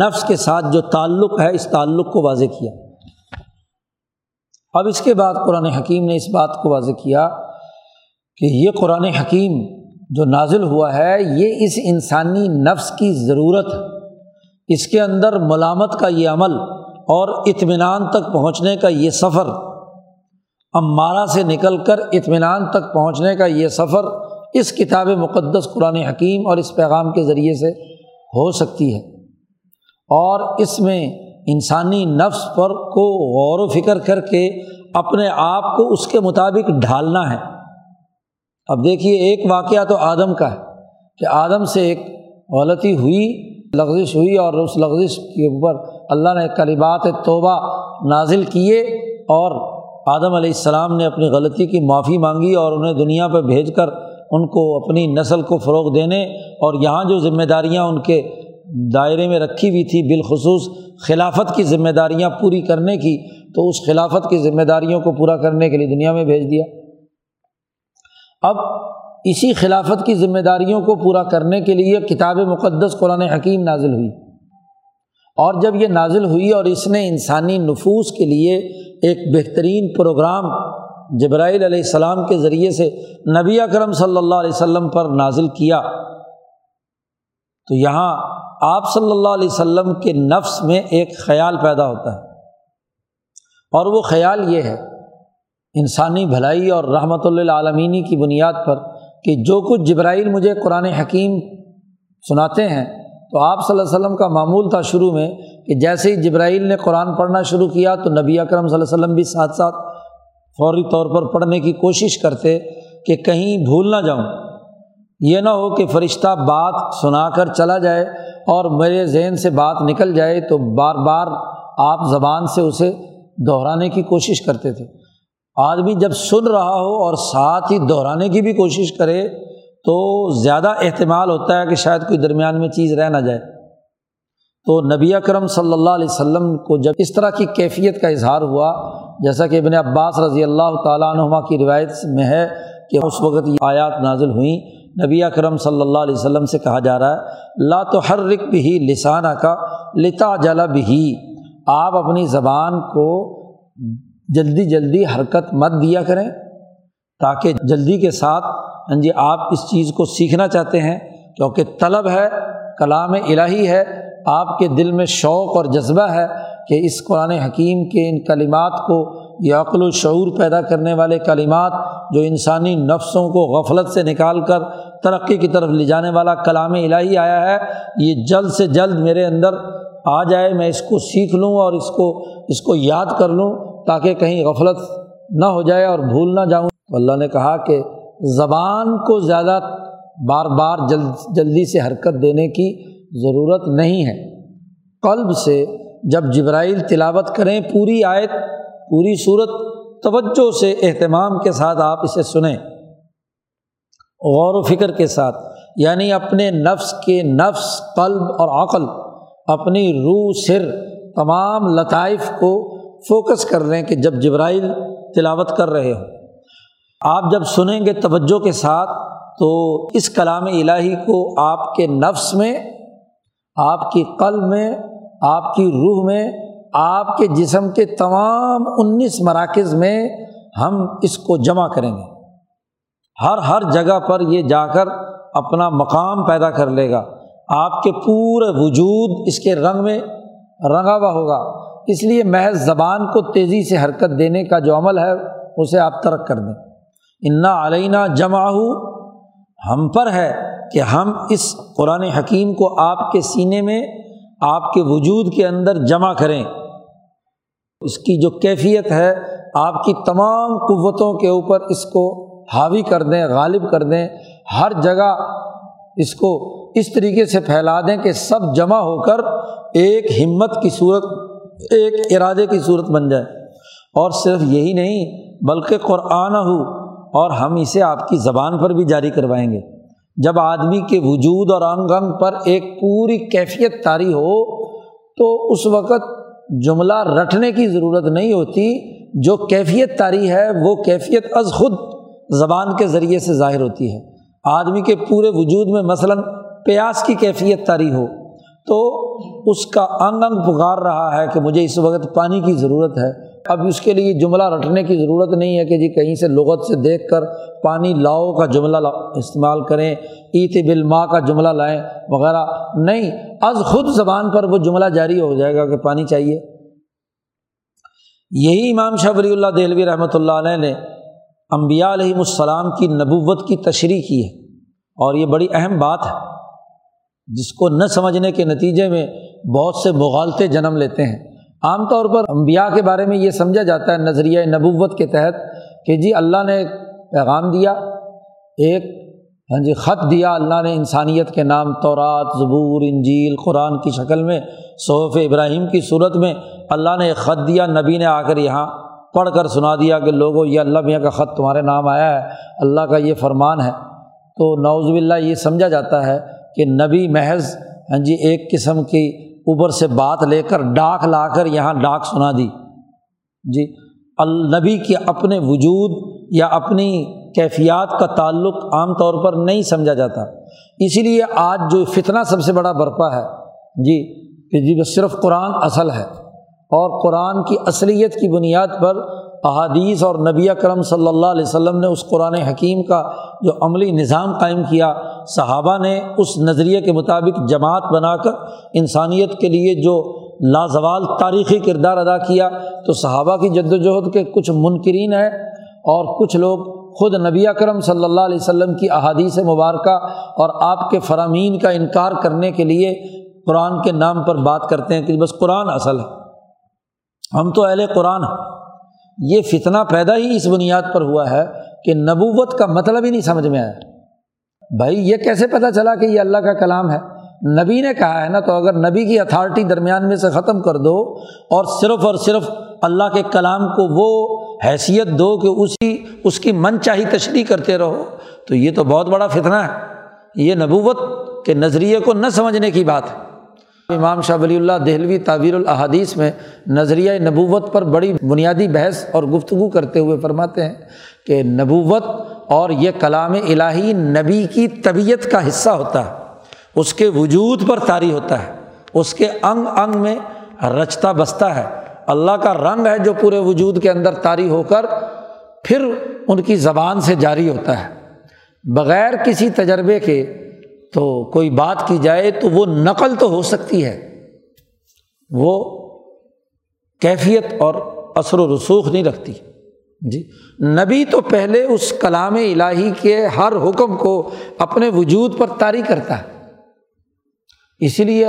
نفس کے ساتھ جو تعلق ہے، اس تعلق کو واضح کیا۔ اب اس کے بعد قرآن حکیم نے اس بات کو واضح کیا کہ یہ قرآن حکیم جو نازل ہوا ہے، یہ اس انسانی نفس کی ضرورت ہے۔ اس کے اندر ملامت کا یہ عمل اور اطمینان تک پہنچنے کا یہ سفر۔ امارہ سے نکل کر اطمینان تک پہنچنے کا یہ سفر اس کتاب مقدس قرآن حکیم اور اس پیغام کے ذریعے سے ہو سکتی ہے۔ اور اس میں انسانی نفس پر کو غور و فکر کر کے اپنے آپ کو اس کے مطابق ڈھالنا ہے۔ اب دیکھیے ایک واقعہ تو آدم کا ہے کہ آدم سے ایک غلطی ہوئی، لغزش ہوئی اور اس لغزش کے اوپر اللہ نے کلبات توبہ نازل کیے اور آدم علیہ السلام نے اپنی غلطی کی معافی مانگی اور انہیں دنیا پہ بھیج کر ان کو اپنی نسل کو فروغ دینے اور یہاں جو ذمہ داریاں ان کے دائرے میں رکھی ہوئی تھی بالخصوص خلافت کی ذمہ داریاں پوری کرنے کی، تو اس خلافت کی ذمہ داریوں کو پورا کرنے کے لیے دنیا میں بھیج دیا۔ اب اسی خلافت کی ذمہ داریوں کو پورا کرنے کے لیے کتاب مقدس قرآن حکیم نازل ہوئی۔ اور جب یہ نازل ہوئی اور اس نے انسانی نفوس کے لیے ایک بہترین پروگرام جبرائیل علیہ السلام کے ذریعے سے نبی اکرم صلی اللہ علیہ وسلم پر نازل کیا۔ تو یہاں آپ صلی اللہ علیہ وسلم کے نفس میں ایک خیال پیدا ہوتا ہے۔ اور وہ خیال یہ ہے، انسانی بھلائی اور رحمۃ اللہ عالمینی کی بنیاد پر کہ جو کچھ جبرائیل مجھے قرآن حکیم سناتے ہیں، تو آپ صلی اللہ علیہ وسلم کا معمول تھا شروع میں کہ جیسے ہی جبرائیل نے قرآن پڑھنا شروع کیا تو نبی اکرم صلی اللہ علیہ وسلم بھی ساتھ ساتھ فوری طور پر پڑھنے کی کوشش کرتے کہ کہیں بھول نہ جاؤں۔ یہ نہ ہو کہ فرشتہ بات سنا کر چلا جائے اور میرے ذہن سے بات نکل جائے تو بار بار آپ زبان سے اسے دہرانے کی کوشش کرتے تھے۔ آدمی جب سن رہا ہو اور ساتھ ہی دہرانے کی بھی کوشش کرے تو زیادہ احتمال ہوتا ہے کہ شاید کوئی درمیان میں چیز رہ نہ جائے۔ تو نبی اکرم صلی اللہ علیہ وسلم کو جب اس طرح کی کیفیت کا اظہار ہوا، جیسا کہ ابن عباس رضی اللہ تعالیٰ عنہ کی روایت میں ہے کہ اس وقت یہ آیات نازل ہوئیں۔ نبی اکرم صلی اللہ علیہ وسلم سے کہا جا رہا ہے، لا تو ہر بھی لسانہ کا لتا جلا بھی آپ اپنی زبان کو جلدی جلدی حرکت مت دیا کریں تاکہ جلدی کے ساتھ ہاں جی آپ اس چیز کو سیکھنا چاہتے ہیں۔ کیونکہ طلب ہے، کلام الہی ہے، آپ کے دل میں شوق اور جذبہ ہے کہ اس قرآن حکیم کے ان کلمات کو یہ عقل و شعور پیدا کرنے والے کلمات جو انسانی نفسوں کو غفلت سے نکال کر ترقی کی طرف لے جانے والا کلام الہی آیا ہے، یہ جلد سے جلد میرے اندر آ جائے، میں اس کو سیکھ لوں اور اس کو اس کو یاد کر لوں تاکہ کہیں غفلت نہ ہو جائے اور بھول نہ جاؤں۔ تو اللہ نے کہا کہ زبان کو زیادہ بار بار جلد، جلدی سے حرکت دینے کی ضرورت نہیں ہے۔ قلب سے جب جبرائیل تلاوت کریں پوری آیت پوری صورت توجہ سے اہتمام کے ساتھ آپ اسے سنیں۔ غور و فکر کے ساتھ یعنی اپنے نفس کے نفس، قلب اور عقل، اپنی روح، سر، تمام لطائف کو فوکس کر لیں کہ جب جبرائیل تلاوت کر رہے ہوں۔ آپ جب سنیں گے توجہ کے ساتھ، تو اس کلام الہی کو آپ کے نفس میں، آپ کی قلب میں، آپ کی روح میں آپ کے جسم کے تمام انیس مراکز میں ہم اس کو جمع کریں گے۔ ہر ہر جگہ پر یہ جا کر اپنا مقام پیدا کر لے گا۔ آپ کے پورے وجود اس کے رنگ میں رنگا ہوا ہوگا۔ اس لیے محض زبان کو تیزی سے حرکت دینے کا جو عمل ہے، اسے آپ ترک کر دیں۔ انا علینہ جمع ہم پر ہے کہ ہم اس قرآن حکیم کو آپ کے سینے میں، آپ کے وجود کے اندر جمع کریں۔ اس کی جو کیفیت ہے، آپ کی تمام قوتوں کے اوپر اس کو حاوی کر دیں، غالب کر دیں۔ ہر جگہ اس کو اس طریقے سے پھیلا دیں کہ سب جمع ہو کر ایک ہمت کی صورت، ایک ارادے کی صورت بن جائے۔ اور صرف یہی نہیں، بلکہ قرآن ہو اور ہم اسے آپ کی زبان پر بھی جاری کروائیں گے۔ جب آدمی کے وجود اور انگ انگ پر ایک پوری کیفیت طاری ہو، تو اس وقت جملہ رٹنے کی ضرورت نہیں ہوتی، جو کیفیت طاری ہے، وہ کیفیت از خود زبان کے ذریعے سے ظاہر ہوتی ہے۔ آدمی کے پورے وجود میں مثلاً پیاس کی کیفیت طاری ہو، تو اس کا انگ انگ پکار رہا ہے کہ مجھے اس وقت پانی کی ضرورت ہے۔ اب اس کے لیے جملہ رٹنے کی ضرورت نہیں ہے کہ جی کہیں سے لغت سے دیکھ کر پانی لاؤ کا جملہ استعمال کریں عید بالما کا جملہ لائیں وغیرہ۔ نہیں، از خود زبان پر وہ جملہ جاری ہو جائے گا کہ پانی چاہیے۔ یہی امام شبری اللہ دہلوی رحمۃ اللہ علیہ نے امبیا علیہم السلام کی نبوت کی تشریح کی ہے۔ اور یہ بڑی اہم بات ہے۔ جس کو نہ سمجھنے کے نتیجے میں بہت سے مغالطے جنم لیتے ہیں۔ عام طور پر امبیا کے بارے میں یہ سمجھا جاتا ہے نظریہ نبوت کے تحت کہ جی اللہ نے ایک پیغام دیا، ایک ہاں جی خط دیا، اللہ نے انسانیت کے نام تورات، زبور، انجیل، قرآن کی شکل میں، صحف ابراہیم کی صورت میں اللہ نے ایک خط دیا، نبی نے آ کر یہاں پڑھ کر سنا دیا کہ لوگوں یہ اللہ میاں کا خط تمہارے نام آیا ہے، اللہ کا یہ فرمان ہے۔ تو نوز باللہ یہ سمجھا جاتا ہے کہ نبی محض ہاں جی ایک قسم کی اوپر سے بات لے کر ڈاک لا کر یہاں ڈاک سنا دی۔ جی النبی کے اپنے وجود یا اپنی کیفیات کا تعلق عام طور پر نہیں سمجھا جاتا۔ اسی لیے آج جو فتنہ سب سے بڑا برپا ہے۔ جی کہ جی بس صرف قرآن اصل ہے۔ اور قرآن کی اصلیت کی بنیاد پر احادیث اور نبی کرم صلی اللہ علیہ وسلم نے اس قرآن حکیم کا جو عملی نظام قائم کیا، صحابہ نے اس نظریے کے مطابق جماعت بنا کر انسانیت کے لیے جو لازوال تاریخی کردار ادا کیا۔ تو صحابہ کی جد وجہد کے کچھ منکرین ہیں اور کچھ لوگ خود نبی اکرم صلی اللہ علیہ وسلم کی احادیث مبارکہ اور آپ کے فرامین کا انکار کرنے کے لیے قرآن کے نام پر بات کرتے ہیں کہ بس قرآن اصل ہے۔ ہم تو اہل قرآن ہیں۔ یہ فتنہ پیدا ہی اس بنیاد پر ہوا ہے کہ نبوت کا مطلب ہی نہیں سمجھ میں آیا۔ بھائی، یہ کیسے پتہ چلا کہ یہ اللہ کا کلام ہے؟ نبی نے کہا ہے نا، تو اگر نبی کی اتھارٹی درمیان میں سے ختم کر دو اور صرف اور صرف اللہ کے کلام کو وہ حیثیت دو کہ اسی، اس کی من چاہی تشریح کرتے رہو، تو یہ تو بہت بڑا فتنہ ہے۔ یہ نبوت کے نظریے کو نہ سمجھنے کی بات ہے۔ امام شاہ ولی اللہ دہلوی تعبیر الحادیث میں نظریہ نبوت پر بڑی بنیادی بحث اور گفتگو کرتے ہوئے فرماتے ہیں کہ نبوت اور یہ کلام الہی نبی کی طبیعت کا حصہ ہوتا ہے۔ اس کے وجود پر طاری ہوتا ہے۔ اس کے انگ انگ میں رچتا بستا ہے۔ اللہ کا رنگ ہے جو پورے وجود کے اندر طاری ہو کر پھر ان کی زبان سے جاری ہوتا ہے۔ بغیر کسی تجربے کے تو کوئی بات کی جائے تو وہ نقل تو ہو سکتی ہے۔ وہ کیفیت اور اثر و رسوخ نہیں رکھتی۔ جی نبی تو پہلے اس کلام الہی کے ہر حکم کو اپنے وجود پر طاری کرتا ہے۔ اسی لیے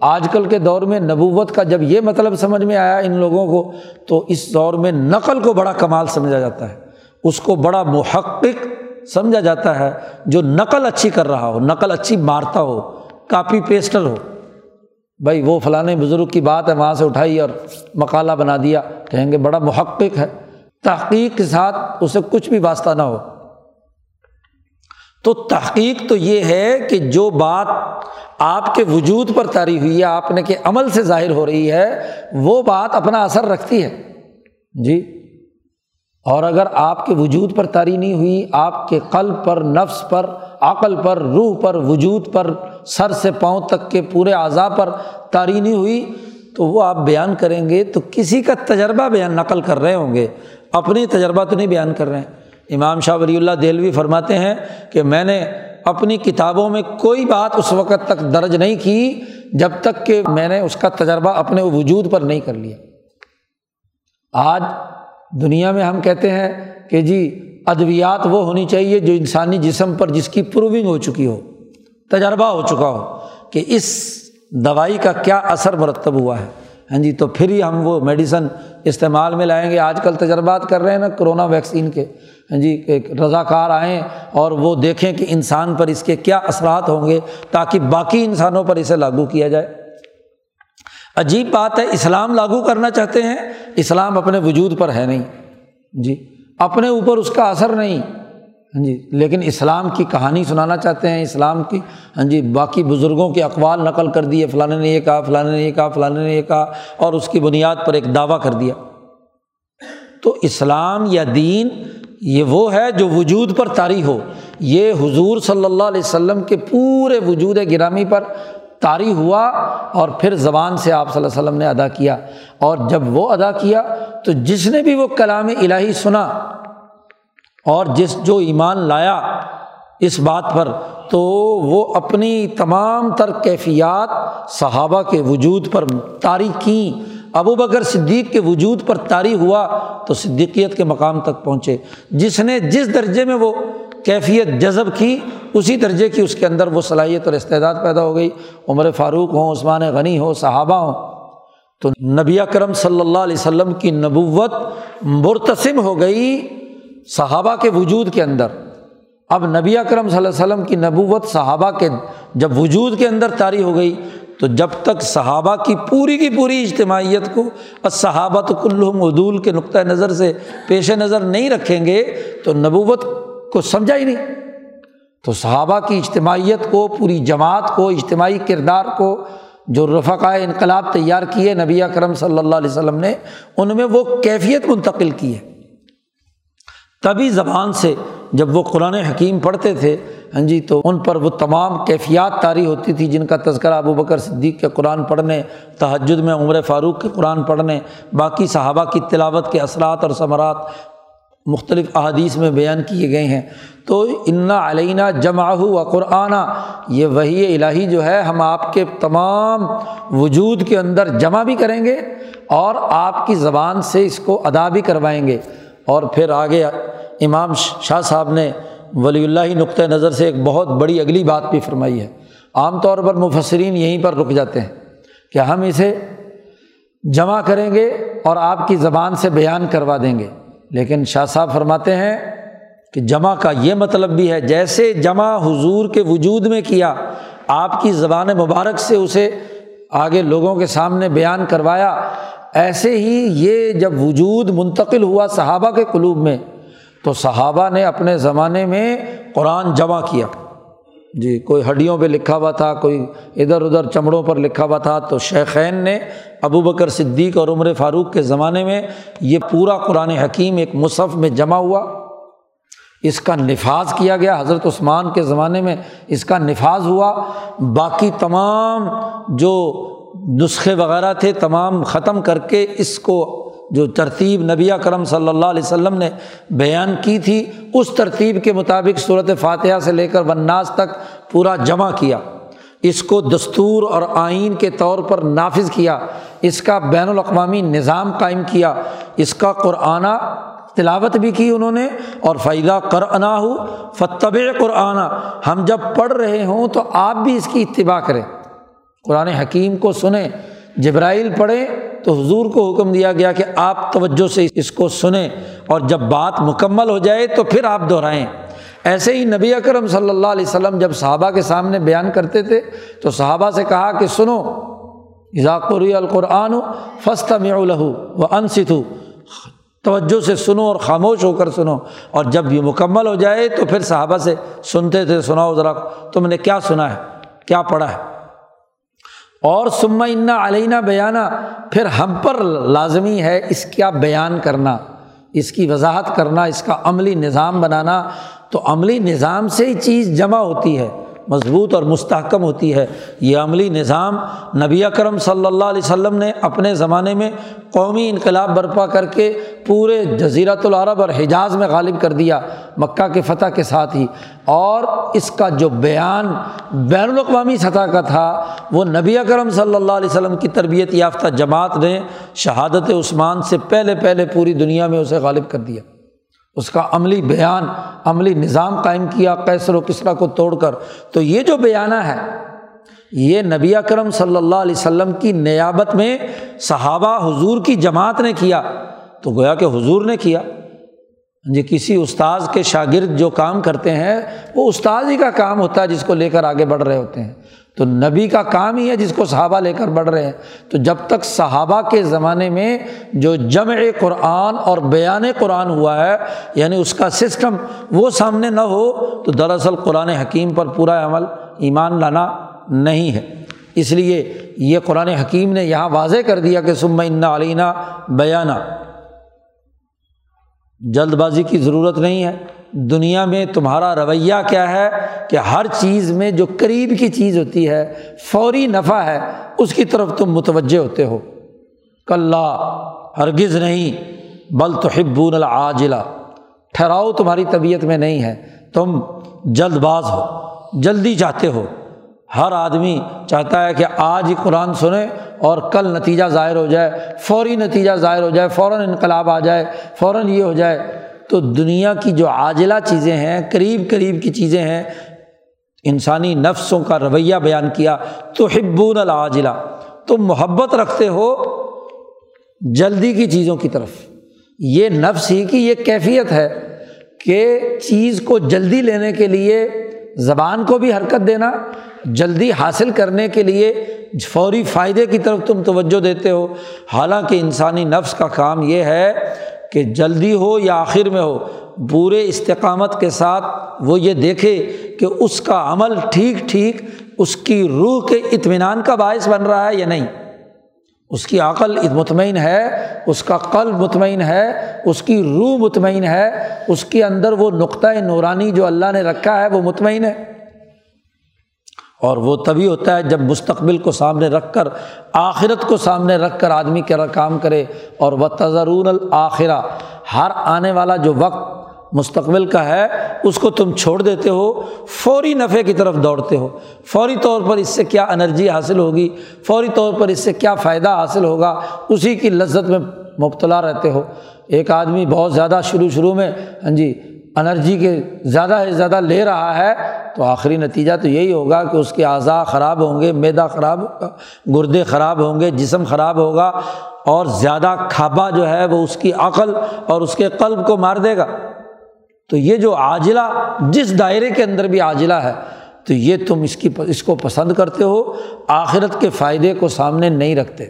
آج کل کے دور میں نبوت کا جب یہ مطلب سمجھ میں آیا ان لوگوں کو، تو اس دور میں نقل کو بڑا کمال سمجھا جاتا ہے۔ اس کو بڑا محقق سمجھا جاتا ہے، جو نقل اچھی کر رہا ہو، نقل اچھی مارتا ہو، کاپی پیسٹر ہو۔ بھائی، وہ فلاں بزرگ کی بات ہے، وہاں سے اٹھائی اور مقالہ بنا دیا۔ کہیں گے، بڑا محقق ہے۔ تحقیق کے ساتھ اسے کچھ بھی واسطہ نہ ہو۔ تو تحقیق تو یہ ہے کہ جو بات آپ کے وجود پر تاری ہوئی ہے، آپ نے کہ عمل سے ظاہر ہو رہی ہے، وہ بات اپنا اثر رکھتی ہے۔ جی؟ اور اگر آپ کے وجود پر تاری نہیں ہوئی، آپ کے قلب پر، نفس پر، عقل پر، روح پر، وجود پر، سر سے پاؤں تک کے پورے اعضاء پر تاری نہیں ہوئی، تو وہ آپ بیان کریں گے تو کسی کا تجربہ بیان نقل کر رہے ہوں گے۔ اپنی تجربہ تو نہیں بیان کر رہے ہیں۔ امام شاہ ولی اللہ دہلوی فرماتے ہیں کہ میں نے اپنی کتابوں میں کوئی بات اس وقت تک درج نہیں کی جب تک کہ میں نے اس کا تجربہ اپنے وجود پر نہیں کر لیا۔ آج دنیا میں ہم کہتے ہیں کہ جی ادویات وہ ہونی چاہیے جو انسانی جسم پر جس کی پروونگ ہو چکی ہو، تجربہ ہو چکا ہو کہ اس دوائی کا کیا اثر مرتب ہوا ہے۔ ہاں جی تو پھر ہی ہم وہ میڈیسن استعمال میں لائیں گے۔ آج کل تجربات کر رہے ہیں نا کرونا ویکسین کے۔ ہاں جی رضاکار آئیں اور وہ دیکھیں کہ انسان پر اس کے کیا اثرات ہوں گے تاکہ باقی انسانوں پر اسے لاگو کیا جائے۔ عجیب بات ہے، اسلام لاگو کرنا چاہتے ہیں، اسلام اپنے وجود پر ہے نہیں۔ جی اپنے اوپر اس کا اثر نہیں۔ ہاں جی لیکن اسلام کی کہانی سنانا چاہتے ہیں، اسلام کی۔ ہاں جی باقی بزرگوں کے اقوال نقل کر دیے فلاں نے یہ کہا فلاں نے یہ کہا فلاں نے یہ کہا، اور اس کی بنیاد پر ایک دعویٰ کر دیا۔ تو اسلام یا دین، یہ وہ ہے جو وجود پر طاری ہو۔ یہ حضور صلی اللہ علیہ وسلم کے پورے وجود گرامی پر طاری ہوا اور پھر زبان سے آپ صلی اللہ علیہ وسلم نے ادا کیا اور جب وہ ادا کیا تو جس نے بھی وہ کلام الہی سنا اور جس جو ایمان لایا اس بات پر تو وہ اپنی تمام تر کیفیات صحابہ کے وجود پر طاری کیں۔ ابو بکر صدیق کے وجود پر طاری ہوا تو صدیقیت کے مقام تک پہنچے۔ جس نے جس درجے میں وہ کیفیت جذب کی، اسی درجے کی اس کے اندر وہ صلاحیت اور استعداد پیدا ہو گئی۔ عمر فاروق ہوں، عثمان غنی ہو صحابہ ہوں۔ تو نبی کرم صلی اللہ علیہ وسلم کی نبوت مرتسم ہو گئی صحابہ کے وجود کے اندر۔ اب نبی اکرم صلی اللہ علیہ وسلم کی نبوت صحابہ کے، جب وجود کے اندر طاری ہو گئی، تو جب تک صحابہ کی پوری کی پوری اجتماعیت کو صحابہ تو کلحم عدول کے نقطۂ نظر سے پیش نظر نہیں رکھیں گے، تو نبوت کو سمجھا ہی نہیں۔ تو صحابہ کی اجتماعیت کو، پوری جماعت کو، اجتماعی کردار کو جو رفقۂ انقلاب تیار کیے نبی اکرم صلی اللہ علیہ وسلم نے، ان میں وہ کیفیت منتقل کی ہے۔ تبھی زبان سے جب وہ قرآن حکیم پڑھتے تھے ہاں جی تو ان پر وہ تمام کیفیات طاری ہوتی تھی، جن کا تذکرہ ابو بکر صدیق کے قرآن پڑھنے، تہجد میں عمر فاروق کے قرآن پڑھنے، باقی صحابہ کی تلاوت کے اثرات اور ثمرات مختلف احادیث میں بیان کیے گئے ہیں۔ تو انا علینہ جمع و قرآن یہ وہی الہی جو ہے، ہم آپ کے تمام وجود کے اندر جمع بھی کریں گے اور آپ کی زبان سے اس کو ادا بھی کروائیں گے۔ اور پھر آگے امام شاہ صاحب نے ولی اللہ نقطۂ نظر سے ایک بہت بڑی اگلی بات بھی فرمائی ہے۔ عام طور پر مفسرین یہیں پر رک جاتے ہیں کہ ہم اسے جمع کریں گے اور آپ کی زبان سے بیان کروا دیں گے۔ لیکن شاہ صاحب فرماتے ہیں کہ جمع کا یہ مطلب بھی ہے، جیسے جمع حضور کے وجود میں کیا، آپ کی زبان مبارک سے اسے آگے لوگوں کے سامنے بیان کروایا، ایسے ہی یہ جب وجود منتقل ہوا صحابہ کے قلوب میں، تو صحابہ نے اپنے زمانے میں قرآن جمع کیا۔ جی کوئی ہڈیوں پہ لکھا ہوا تھا، کوئی ادھر ادھر چمڑوں پر لکھا ہوا تھا، تو شیخین نے ابو بکر صدیق اور عمر فاروق کے زمانے میں یہ پورا قرآن حکیم ایک مصحف میں جمع ہوا۔ اس کا نفاذ کیا گیا۔ حضرت عثمان کے زمانے میں اس کا نفاذ ہوا۔ باقی تمام جو نسخے وغیرہ تھے، تمام ختم کر کے اس کو جو ترتیب نبی کرم صلی اللہ علیہ وسلم نے بیان کی تھی، اس ترتیب کے مطابق صورت فاتحہ سے لے کر وناس تک پورا جمع کیا۔ اس کو دستور اور آئین کے طور پر نافذ کیا۔ اس کا بین الاقوامی نظام قائم کیا۔ اس کا قرآن تلاوت بھی کی انہوں نے، اور فائدہ قرآنا ہو فتب قرآن۔ ہم جب پڑھ رہے ہوں تو آپ بھی اس کی اتباع کریں۔ قرآن حکیم کو سنیں، جبرائیل پڑھیں تو حضور کو حکم دیا گیا کہ آپ توجہ سے اس کو سنیں اور جب بات مکمل ہو جائے تو پھر آپ دہرائیں۔ ایسے ہی نبی اکرم صلی اللہ علیہ وسلم جب صحابہ کے سامنے بیان کرتے تھے تو صحابہ سے کہا کہ سنو ذاکری القرآن فسط الہو و انست توجہ سے سنو اور خاموش ہو کر سنو۔ اور جب یہ مکمل ہو جائے تو پھر صحابہ سے سنتے تھے، سناؤ ذرا تم نے کیا سنا ہے، کیا پڑھا ہے۔ اور سما انا علینہ بیانہ پھر ہم پر لازمی ہے اس کا بیان کرنا، اس کی وضاحت کرنا، اس کا عملی نظام بنانا۔ تو عملی نظام سے ہی چیز جمع ہوتی ہے۔ مضبوط اور مستحکم ہوتی ہے۔ یہ عملی نظام نبی اکرم صلی اللہ علیہ وسلم نے اپنے زمانے میں قومی انقلاب برپا کر کے پورے جزیرت العرب اور حجاز میں غالب کر دیا، مکہ کے فتح کے ساتھ ہی۔ اور اس کا جو بیان بین الاقوامی سطح کا تھا، وہ نبی اکرم صلی اللہ علیہ وسلم کی تربیت یافتہ جماعت نے شہادت عثمان سے پہلے پہلے پوری دنیا میں اسے غالب کر دیا۔ اس کا عملی بیان، عملی نظام قائم کیا کیسر و کسرا کو توڑ کر۔ تو یہ جو بیانہ ہے، یہ نبی اکرم صلی اللہ علیہ وسلم کی نیابت میں صحابہ حضور کی جماعت نے کیا۔ تو گویا کہ حضور نے کیا۔ جی کسی استاذ کے شاگرد جو کام کرتے ہیں، وہ استاذ ہی کا کام ہوتا ہے جس کو لے کر آگے بڑھ رہے ہوتے ہیں۔ تو نبی کا کام ہی ہے جس کو صحابہ لے کر بڑھ رہے ہیں۔ تو جب تک صحابہ کے زمانے میں جو جمع قرآن اور بیان قرآن ہوا ہے یعنی اس کا سسٹم وہ سامنے نہ ہو، تو دراصل قرآن حکیم پر پورا عمل ایمان لانا نہیں ہے۔ اس لیے یہ قرآن حکیم نے یہاں واضح کر دیا کہ سم علینہ بیانہ جلد بازی کی ضرورت نہیں ہے۔ دنیا میں تمہارا رویہ کیا ہے کہ ہر چیز میں جو قریب کی چیز ہوتی ہے، فوری نفع ہے، اس کی طرف تم متوجہ ہوتے ہو۔ کل ہرگز نہیں۔ بل تو حبون العاجلا ٹھہراؤ، تمہاری طبیعت میں نہیں ہے۔ تم جلد باز ہو، جلدی چاہتے ہو۔ ہر آدمی چاہتا ہے کہ آج ہی قرآن سنیں اور کل نتیجہ ظاہر ہو جائے، فوری نتیجہ ظاہر ہو جائے، فوراً انقلاب آ جائے، فوراً یہ ہو جائے۔ تو دنیا کی جو عاجلہ چیزیں ہیں، قریب قریب کی چیزیں ہیں، انسانی نفسوں کا رویہ بیان کیا تو حبون العاجلہ۔ تم محبت رکھتے ہو جلدی کی چیزوں کی طرف۔ یہ نفس ہی کی یہ کیفیت ہے کہ چیز کو جلدی لینے کے لیے زبان کو بھی حرکت دینا، جلدی حاصل کرنے کے لیے فوری فائدے کی طرف تم توجہ دیتے ہو۔ حالانکہ انسانی نفس کا کام یہ ہے کہ جلدی ہو یا آخر میں ہو، پورے استقامت کے ساتھ وہ یہ دیکھے کہ اس کا عمل ٹھیک ٹھیک اس کی روح کے اطمینان کا باعث بن رہا ہے یا نہیں؟ اس کی عقل مطمئن ہے، اس کا قلب مطمئن ہے، اس کی روح مطمئن ہے، اس کے اندر وہ نقطۂ نورانی جو اللہ نے رکھا ہے وہ مطمئن ہے۔ اور وہ تبھی ہوتا ہے جب مستقبل کو سامنے رکھ کر، آخرت کو سامنے رکھ کر آدمی کا کام کرے۔ اور وہ تضرون الآخرہ ہر آنے والا جو وقت مستقبل کا ہے، اس کو تم چھوڑ دیتے ہو، فوری نفع کی طرف دوڑتے ہو۔ فوری طور پر اس سے کیا انرجی حاصل ہوگی؟ فوری طور پر اس سے کیا فائدہ حاصل ہوگا؟ اسی کی لذت میں مبتلا رہتے ہو۔ ایک آدمی بہت زیادہ شروع شروع میں ہاں جی انرجی کے زیادہ سے زیادہ لے رہا ہے، تو آخری نتیجہ تو یہی ہوگا کہ اس کے اعضاء خراب ہوں گے، میدا خراب ہوگا گردے خراب ہوں گے، جسم خراب ہوگا اور زیادہ کھابا جو ہے وہ اس کی عقل اور اس کے قلب کو مار دے گا۔ تو یہ جو عاجلہ، جس دائرے کے اندر بھی عاجلہ ہے، تو یہ تم اس کی، اس کو پسند کرتے ہو، آخرت کے فائدے کو سامنے نہیں رکھتے۔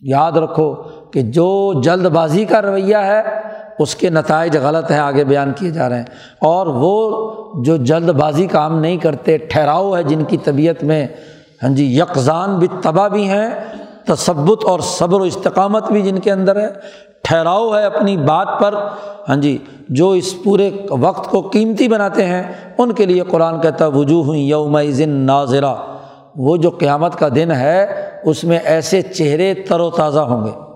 یاد رکھو کہ جو جلد بازی کا رویہ ہے اس کے نتائج غلط ہیں، آگے بیان کیے جا رہے ہیں۔ اور وہ جو جلد بازی کام نہیں کرتے، ٹھہراؤ ہے جن کی طبیعت میں۔ ہاں جی یکزان بھی تباہ بھی ہیں تصبت اور صبر و استقامت بھی جن کے اندر ہے۔ ٹھہراؤ ہے اپنی بات پر۔ ہاں جی جو اس پورے وقت کو قیمتی بناتے ہیں، ان کے لیے قرآن کہتا وجوہ یوم ذن ناظرہ۔ وہ جو قیامت کا دن ہے، اس میں ایسے چہرے تر و تازہ ہوں گے۔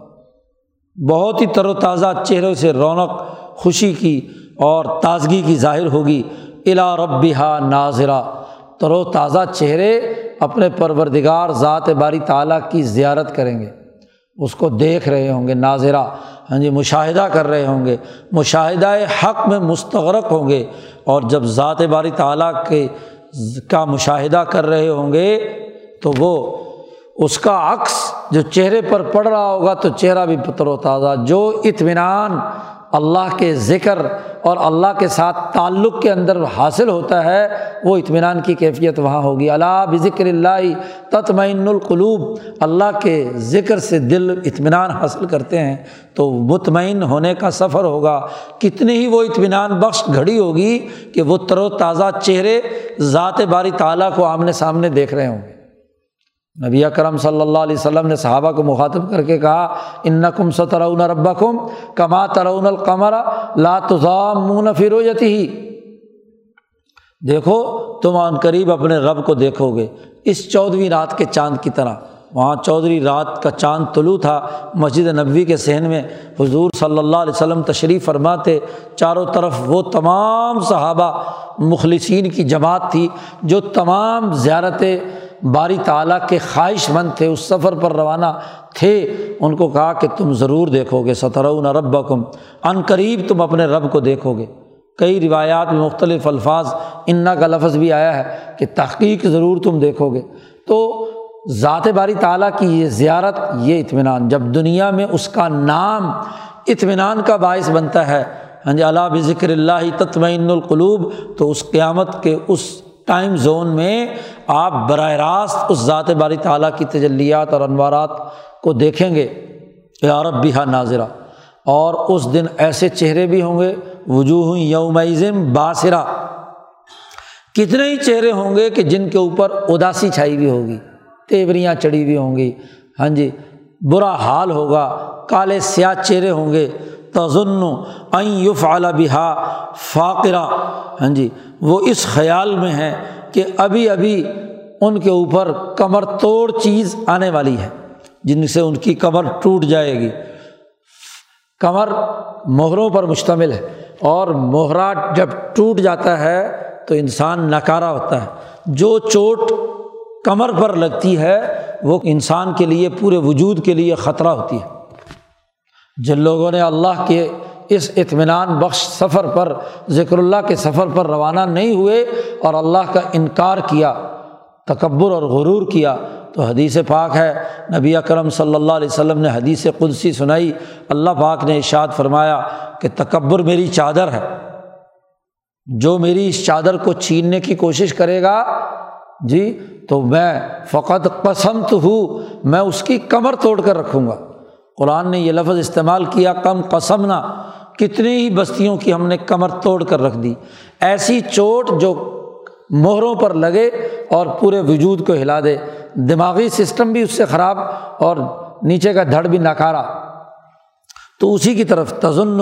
بہت ہی تر و تازہ چہروں سے رونق، خوشی کی اور تازگی کی ظاہر ہوگی۔ الا ربا ناظرہ۔ تر و تازہ چہرے اپنے پروردگار ذات باری تعالیٰ کی زیارت کریں گے۔ اس کو دیکھ رہے ہوں گے، ناظرہ۔ ہاں جی مشاہدہ کر رہے ہوں گے۔ مشاہدہ حق میں مستغرق ہوں گے۔ اور جب ذات باری تعالیٰ کے، کا مشاہدہ کر رہے ہوں گے تو وہ اس کا عکس جو چہرے پر پڑ رہا ہوگا تو چہرہ بھی پتر و تازہ۔ جو اطمینان اللہ کے ذکر اور اللہ کے ساتھ تعلق کے اندر حاصل ہوتا ہے، وہ اطمینان کی کیفیت وہاں ہوگی۔ اللہ بذکر اللہ تطمئن القلوب۔ اللہ کے ذکر سے دل اطمینان حاصل کرتے ہیں تو مطمئن ہونے کا سفر ہوگا۔ کتنی ہی وہ اطمینان بخش گھڑی ہوگی کہ وہ تر و تازہ چہرے ذات باری تعالیٰ کو آمنے سامنے دیکھ رہے ہوں گے۔ نبی اکرم صلی اللہ علیہ وسلم نے صحابہ کو مخاطب کر کے کہا ان کم سترون رب کم کما ترون القمر لاتام فروتی ہی دیکھو، تم عن قریب اپنے رب کو دیکھو گے۔ اس چودھویں رات کے چاند کی طرح۔ وہاں چودھری رات کا چاند طلوع تھا۔ مسجد نبوی کے صحن میں حضور صلی اللہ علیہ وسلم تشریف فرماتے۔ چاروں طرف وہ تمام صحابہ مخلصین کی جماعت تھی جو تمام زیارتیں باری تعلیٰ کے خواہش مند تھے، اس سفر پر روانہ تھے، ان کو کہا کہ تم ضرور دیکھو گے، سترون رب کم عن قریب تم اپنے رب کو دیکھو گے۔ کئی روایات میں مختلف الفاظ انا کا لفظ بھی آیا ہے کہ تحقیق ضرور تم دیکھو گے۔ تو ذات باری تعلیٰ کی یہ زیارت، یہ اطمینان، جب دنیا میں اس کا نام اطمینان کا باعث بنتا ہے ہاں جی اللہ بذکر اللہ تطمئن القلوب، تو اس قیامت کے اس ٹائم زون میں آپ براہ راست اس ذات باری تعالیٰ کی تجلیات اور انوارات کو دیکھیں گے۔ یارب بھی ناظرہ۔ اور اس دن ایسے چہرے بھی ہوں گے، وجوہ یومزم باسرا کتنے ہی چہرے ہوں گے کہ جن کے اوپر اداسی چھائی ہوئی ہوگی، تیوریاں چڑھی ہوئی ہوں گی۔ ہاں جی برا حال ہوگا، کالے سیاہ چہرے ہوں گے۔ تزن یوف اعلیٰ بہا فاقرہ۔ ہاں جی وہ اس خیال میں ہے کہ ابھی ابھی ان کے اوپر کمر توڑ چیز آنے والی ہے، جن سے ان کی کمر ٹوٹ جائے گی۔ کمر مہروں پر مشتمل ہے اور مہرا جب ٹوٹ جاتا ہے تو انسان نکارا ہوتا ہے۔ جو چوٹ کمر پر لگتی ہے، وہ انسان کے لیے، پورے وجود کے لیے خطرہ ہوتی ہے۔ جن لوگوں نے اللہ کے اس اطمینان بخش سفر پر، ذکر اللہ کے سفر پر روانہ نہیں ہوئے اور اللہ کا انکار کیا، تکبر اور غرور کیا۔ تو حدیث پاک ہے۔ نبی اکرم صلی اللہ علیہ وسلم نے حدیث قدسی سنائی۔ اللہ پاک نے اشاد فرمایا کہ تکبر میری چادر ہے۔ جو میری اس چادر کو چھیننے کی کوشش کرے گا جی تو میں فقط پسند ہوں، میں اس کی کمر توڑ کر رکھوں گا۔ قرآن نے یہ لفظ استعمال کیا، کم قسم نہ کتنی ہی بستیوں کی ہم نے کمر توڑ کر رکھ دی۔ ایسی چوٹ جو مہروں پر لگے اور پورے وجود کو ہلا دے۔ دماغی سسٹم بھی اس سے خراب اور نیچے کا دھڑ بھی ناکارا تو اسی کی طرف تزن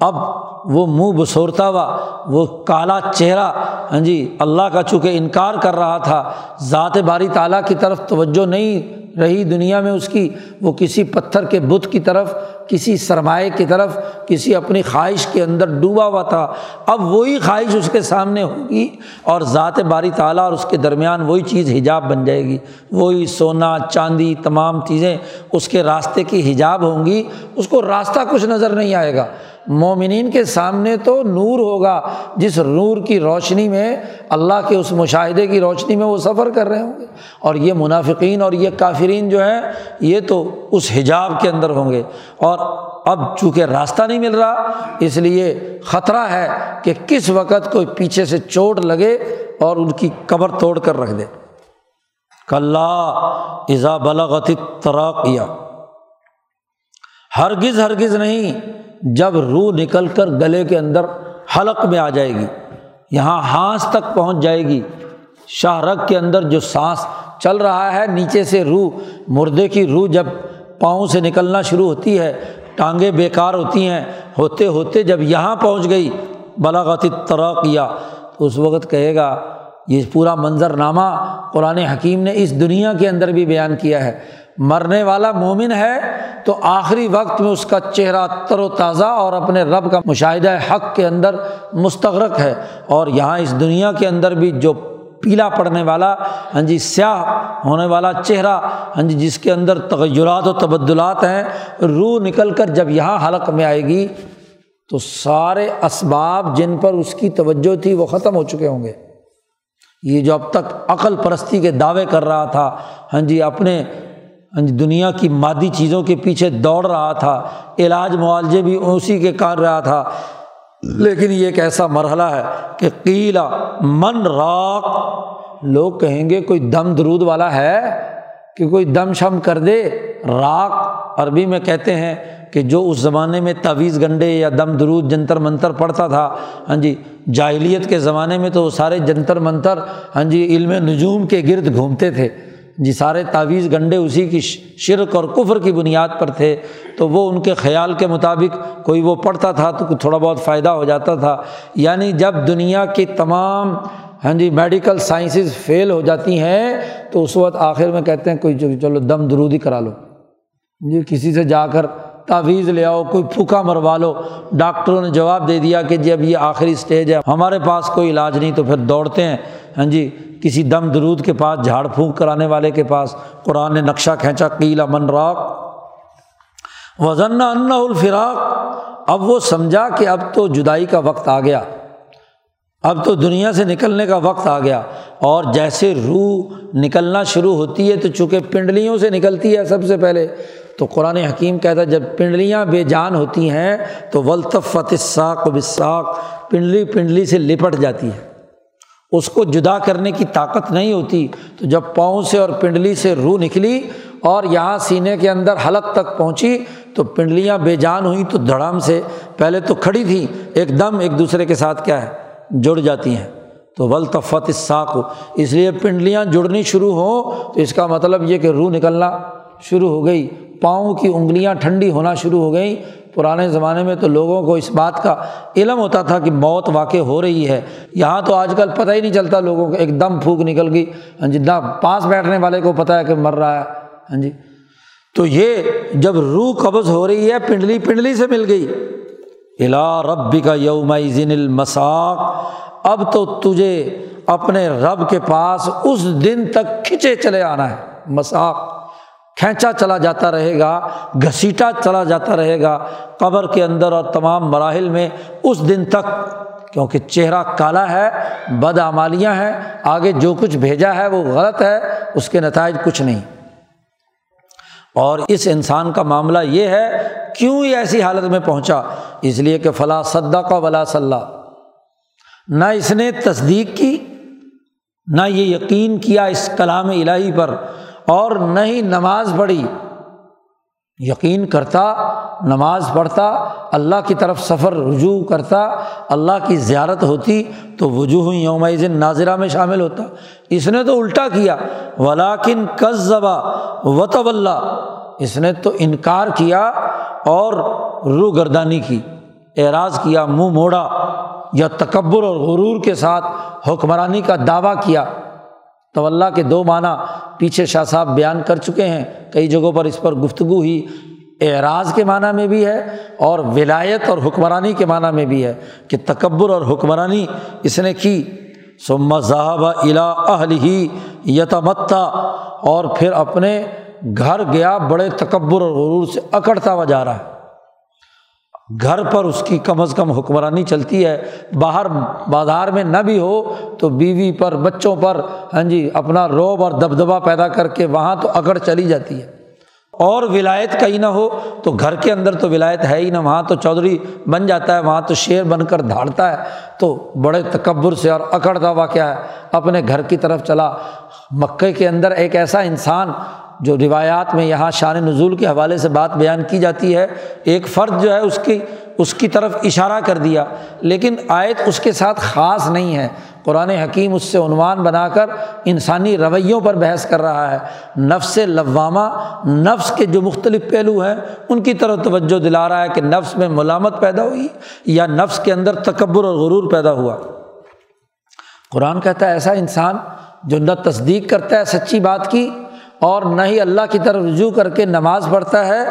اب وہ منہ بسورتا ہوا، وہ کالا چہرہ ہاں جی اللہ کا چونکہ انکار کر رہا تھا، ذات باری تعالیٰ کی طرف توجہ نہیں رہی دنیا میں اس کی، وہ کسی پتھر کے بت کی طرف، کسی سرمائے کی طرف، کسی اپنی خواہش کے اندر ڈوبا ہوا تھا۔ اب وہی خواہش اس کے سامنے ہوگی اور ذات باری تعالیٰ اور اس کے درمیان وہی چیز حجاب بن جائے گی۔ وہی سونا، چاندی، تمام چیزیں اس کے راستے کی حجاب ہوں گی۔ اس کو راستہ کچھ نظر نہیں آئے گا۔ مومنین کے سامنے تو نور ہوگا، جس نور کی روشنی میں، اللہ کے اس مشاہدے کی روشنی میں وہ سفر کر رہے ہوں گے۔ اور یہ منافقین اور یہ کافرین جو ہیں، یہ تو اس حجاب کے اندر ہوں گے۔ اور اب چونکہ راستہ نہیں مل رہا، اس لیے خطرہ ہے کہ کس وقت کوئی پیچھے سے چوٹ لگے اور ان کی قبر توڑ کر رکھ دے۔ کل ایزا بلغت تراقیہ ہرگز ہرگز نہیں۔ جب روح نکل کر گلے کے اندر حلق میں آ جائے گی، یہاں ہانس تک پہنچ جائے گی۔ شاہ رگ کے اندر جو سانس چل رہا ہے، نیچے سے روح، مردے کی روح جب پاؤں سے نکلنا شروع ہوتی ہے، ٹانگیں بیکار ہوتی ہیں۔ ہوتے ہوتے جب یہاں پہنچ گئی بلاغتی طرح کیا تو اس وقت کہے گا یہ پورا منظر نامہ قرآن حکیم نے اس دنیا کے اندر بھی بیان کیا ہے۔ مرنے والا مومن ہے تو آخری وقت میں اس کا چہرہ تر و تازہ اور اپنے رب کا مشاہدہ حق کے اندر مستغرق ہے۔ اور یہاں اس دنیا کے اندر بھی جو پیلا پڑنے والا ہاں جی سیاہ ہونے والا چہرہ ہاں جی جس کے اندر تغیرات و تبدلات ہیں، روح نکل کر جب یہاں حلق میں آئے گی تو سارے اسباب جن پر اس کی توجہ تھی وہ ختم ہو چکے ہوں گے۔ یہ جو اب تک عقل پرستی کے دعوے کر رہا تھا ہاں جی اپنے ہاں جی دنیا کی مادی چیزوں کے پیچھے دوڑ رہا تھا، علاج معالجے بھی اسی کے کر رہا تھا۔ لیکن یہ ایک ایسا مرحلہ ہے کہ قیلا من راک لوگ کہیں گے کوئی دم درود والا ہے کہ کوئی دم شم کر دے راک عربی میں کہتے ہیں کہ جو اس زمانے میں تعویذ گنڈے یا دم درود جنتر منتر پڑھتا تھا ہاں جی جاہلیت کے زمانے میں تو وہ سارے جنتر منتر ہاں جی علم نجوم کے گرد گھومتے تھے۔ جی سارے تعویذ گنڈے اسی کی شرک اور کفر کی بنیاد پر تھے۔ تو وہ ان کے خیال کے مطابق کوئی وہ پڑھتا تھا تو تھوڑا بہت فائدہ ہو جاتا تھا۔ یعنی جب دنیا کی تمام ہاں جی میڈیکل سائنسز فیل ہو جاتی ہیں، تو اس وقت آخر میں کہتے ہیں کوئی چلو دم درودی کرا لو۔ جی کسی سے جا کر تعویذ لے آؤ، کوئی پھوکا مروا لو۔ ڈاکٹروں نے جواب دے دیا کہ جی جب یہ آخری اسٹیج ہے۔ ہمارے پاس کوئی علاج نہیں، تو پھر دوڑتے ہیں۔ ہاں جی کسی دم درود کے پاس، جھاڑ پھونک کرانے والے کے پاس۔ قرآن نے نقشہ کھینچا قیلا من راک وزن ان الفراق۔ اب وہ سمجھا کہ اب تو جدائی کا وقت آ گیا۔ اب تو دنیا سے نکلنے کا وقت آ گیا۔ اور جیسے روح نکلنا شروع ہوتی ہے، تو چونکہ پنڈلیوں سے نکلتی ہے سب سے پہلے تو قرآن حکیم کہتا ہے، جب پنڈلیاں بے جان ہوتی ہیں تو ولطفت ساک و بساک پنڈلی پنڈلی سے لپٹ جاتی ہے۔ اس کو جدا کرنے کی طاقت نہیں ہوتی۔ تو جب پاؤں سے اور پنڈلی سے روح نکلی اور یہاں سینے کے اندر حلق تک پہنچی، تو پنڈلیاں بے جان ہوئیں تو دھڑام سے۔ پہلے تو کھڑی تھیں، ایک دم ایک دوسرے کے ساتھ کیا ہے، جڑ جاتی ہیں۔ تو ولطفت ساک ہو اس لیے پنڈلیاں جڑنی شروع ہوں تو اس کا مطلب یہ کہ روح نکلنا شروع ہو گئی۔ پاؤں کی انگلیاں ٹھنڈی ہونا شروع ہو گئیں۔ پرانے زمانے میں تو لوگوں کو اس بات کا علم ہوتا تھا کہ موت واقع ہو رہی ہے۔ یہاں تو آج کل پتہ ہی نہیں چلتا لوگوں کو، ایک دم پھونک نکل گئی۔ ہاں جی نہ پاس بیٹھنے والے کو پتہ ہے کہ مر رہا ہے۔ ہاں جی۔ تو یہ جب روح قبض ہو رہی ہے، پنڈلی پنڈلی سے مل گئی۔ الا ربی کا یوم ذن المساق۔ اب تو تجھے اپنے رب کے پاس اس دن تک کھنچے چلے آنا ہے۔ مساق۔ کھینچا چلا جاتا رہے گا، گھسیٹا چلا جاتا رہے گا قبر کے اندر اور تمام مراحل میں اس دن تک، کیونکہ چہرہ کالا ہے بد آمالیاں ہیں، آگے جو کچھ بھیجا ہے وہ غلط ہے، اس کے نتائج کچھ نہیں۔ اور اس انسان کا معاملہ یہ ہے، کیوں یہ ایسی حالت میں پہنچا؟ اس لیے کہ فلاں صدا کا ولا صلاح نہ اس نے تصدیق کی، نہ یہ یقین کیا اس کلام الہی پر۔ اور نہ ہی نماز پڑھی۔ یقین کرتا، نماز پڑھتا، اللہ کی طرف سفر، رجوع کرتا، اللہ کی زیارت ہوتی تو وجوہ یوم ناظرہ میں شامل ہوتا۔ اس نے تو الٹا کیا ولاکن کس ذبا وط اس نے تو انکار کیا اور روح گردانی کی، اعراض کیا، منہ موڑا یا تکبر اور غرور کے ساتھ حکمرانی کا دعویٰ کیا۔ تو اللہ کے دو معنی پیچھے شاہ صاحب بیان کر چکے ہیں۔ کئی جگہوں پر اس پر گفتگو ہی اعراض کے معنیٰ میں بھی ہے اور ولایت اور حکمرانی کے معنیٰ میں بھی ہے کہ تکبر اور حکمرانی اس نے کی۔ سما ذہب الا اہل ہی یتمتا اور پھر اپنے گھر گیا، بڑے تکبر اور غرور سے اکڑتا ہوا جا رہا ہے۔ گھر پر اس کی کم از کم حکمرانی چلتی ہے، باہر بازار میں نہ بھی ہو تو بیوی پر، بچوں پر ہاں جی اپنا روب اور دبدبا پیدا کر کے وہاں تو اکڑ چلی جاتی ہے۔ اور ولایت کہیں نہ ہو تو گھر کے اندر تو ولایت ہے ہی نہ، وہاں تو چودھری بن جاتا ہے، وہاں تو شیر بن کر دھاڑتا ہے۔ تو بڑے تکبر سے اور اکڑ دعویٰ کیا ہے۔ اپنے گھر کی طرف چلا۔ مکے کے اندر ایک ایسا انسان جو روایات میں یہاں شان نزول کے حوالے سے بات بیان کی جاتی ہے، ایک فرد جو ہے اس کی اس کی طرف اشارہ کر دیا۔ لیکن آیت اس کے ساتھ خاص نہیں ہے۔ قرآن حکیم اس سے عنوان بنا کر انسانی رویوں پر بحث کر رہا ہے۔ نفس لوامہ، نفس کے جو مختلف پہلو ہیں، ان کی طرف توجہ دلا رہا ہے کہ نفس میں ملامت پیدا ہوئی یا نفس کے اندر تکبر اور غرور پیدا ہوا۔ قرآن کہتا ہے، ایسا انسان جو نہ تصدیق کرتا ہے سچی بات کی اور نہ ہی اللہ کی طرف رجوع کر کے نماز پڑھتا ہے،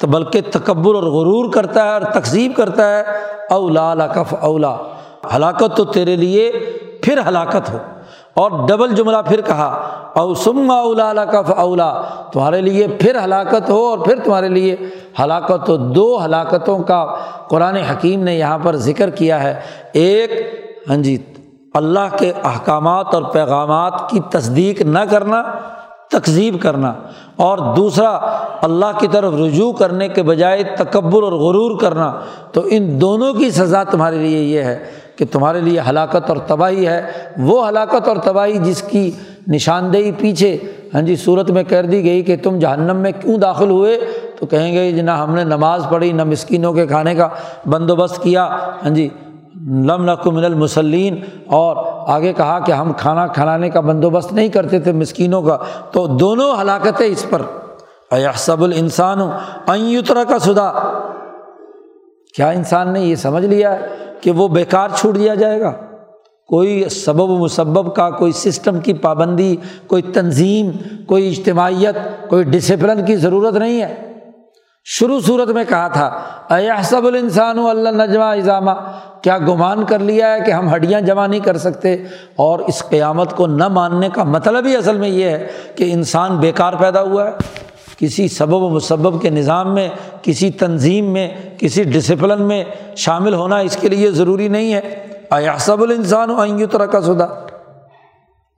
تو بلکہ تکبر اور غرور کرتا ہے اور تقسیب کرتا ہے۔ اولا لکف اولا۔ ہلاکت تو تیرے لیے پھر ہلاکت ہو۔ اور ڈبل جملہ پھر کہا، او سما اولا لکف اولا۔ تمہارے لیے پھر ہلاکت ہو اور پھر تمہارے لیے ہلاکت ہو۔ دو ہلاکتوں کا قرآن حکیم نے یہاں پر ذکر کیا ہے۔ ایک ہاں جی اللہ کے احکامات اور پیغامات کی تصدیق نہ کرنا۔ تقزیب کرنا اور دوسرا اللہ کی طرف رجوع کرنے کے بجائے تکبر اور غرور کرنا، تو ان دونوں کی سزا تمہارے لیے یہ ہے کہ تمہارے لیے ہلاکت اور تباہی ہے۔ وہ ہلاکت اور تباہی جس کی نشاندہی پیچھے ہاں جی صورت میں کر دی گئی کہ تم جہنم میں کیوں داخل ہوئے؟ تو کہیں گے جی نہ ہم نے نماز پڑھی، نہ مسکینوں کے کھانے کا بندوبست کیا۔ ہاں جی لم من المسلین اور آگے کہا کہ ہم کھانا کھلانے کا بندوبست نہیں کرتے تھے مسکینوں کا۔ تو دونوں ہلاکتیں اس پر۔ سب الانسان ایترا کا سدا۔ کیا انسان نے یہ سمجھ لیا کہ وہ بیکار چھوٹ دیا جائے گا؟ کوئی سبب و مسبب کا کوئی سسٹم کی پابندی، کوئی تنظیم، کوئی اجتماعیت، کوئی ڈسپلن کی ضرورت نہیں ہے۔ شروع صورت میں کہا تھا احسب الانسان اللہ نجمہ اظامہ کیا گمان کر لیا ہے کہ ہم ہڈیاں جمع نہیں کر سکتے؟ اور اس قیامت کو نہ ماننے کا مطلب ہی اصل میں یہ ہے کہ انسان بیکار پیدا ہوا ہے۔ کسی سبب و مسبب کے نظام میں، کسی تنظیم میں، کسی ڈسپلن میں شامل ہونا اس کے لیے ضروری نہیں ہے۔ احسب الانسان و طرح کا سدا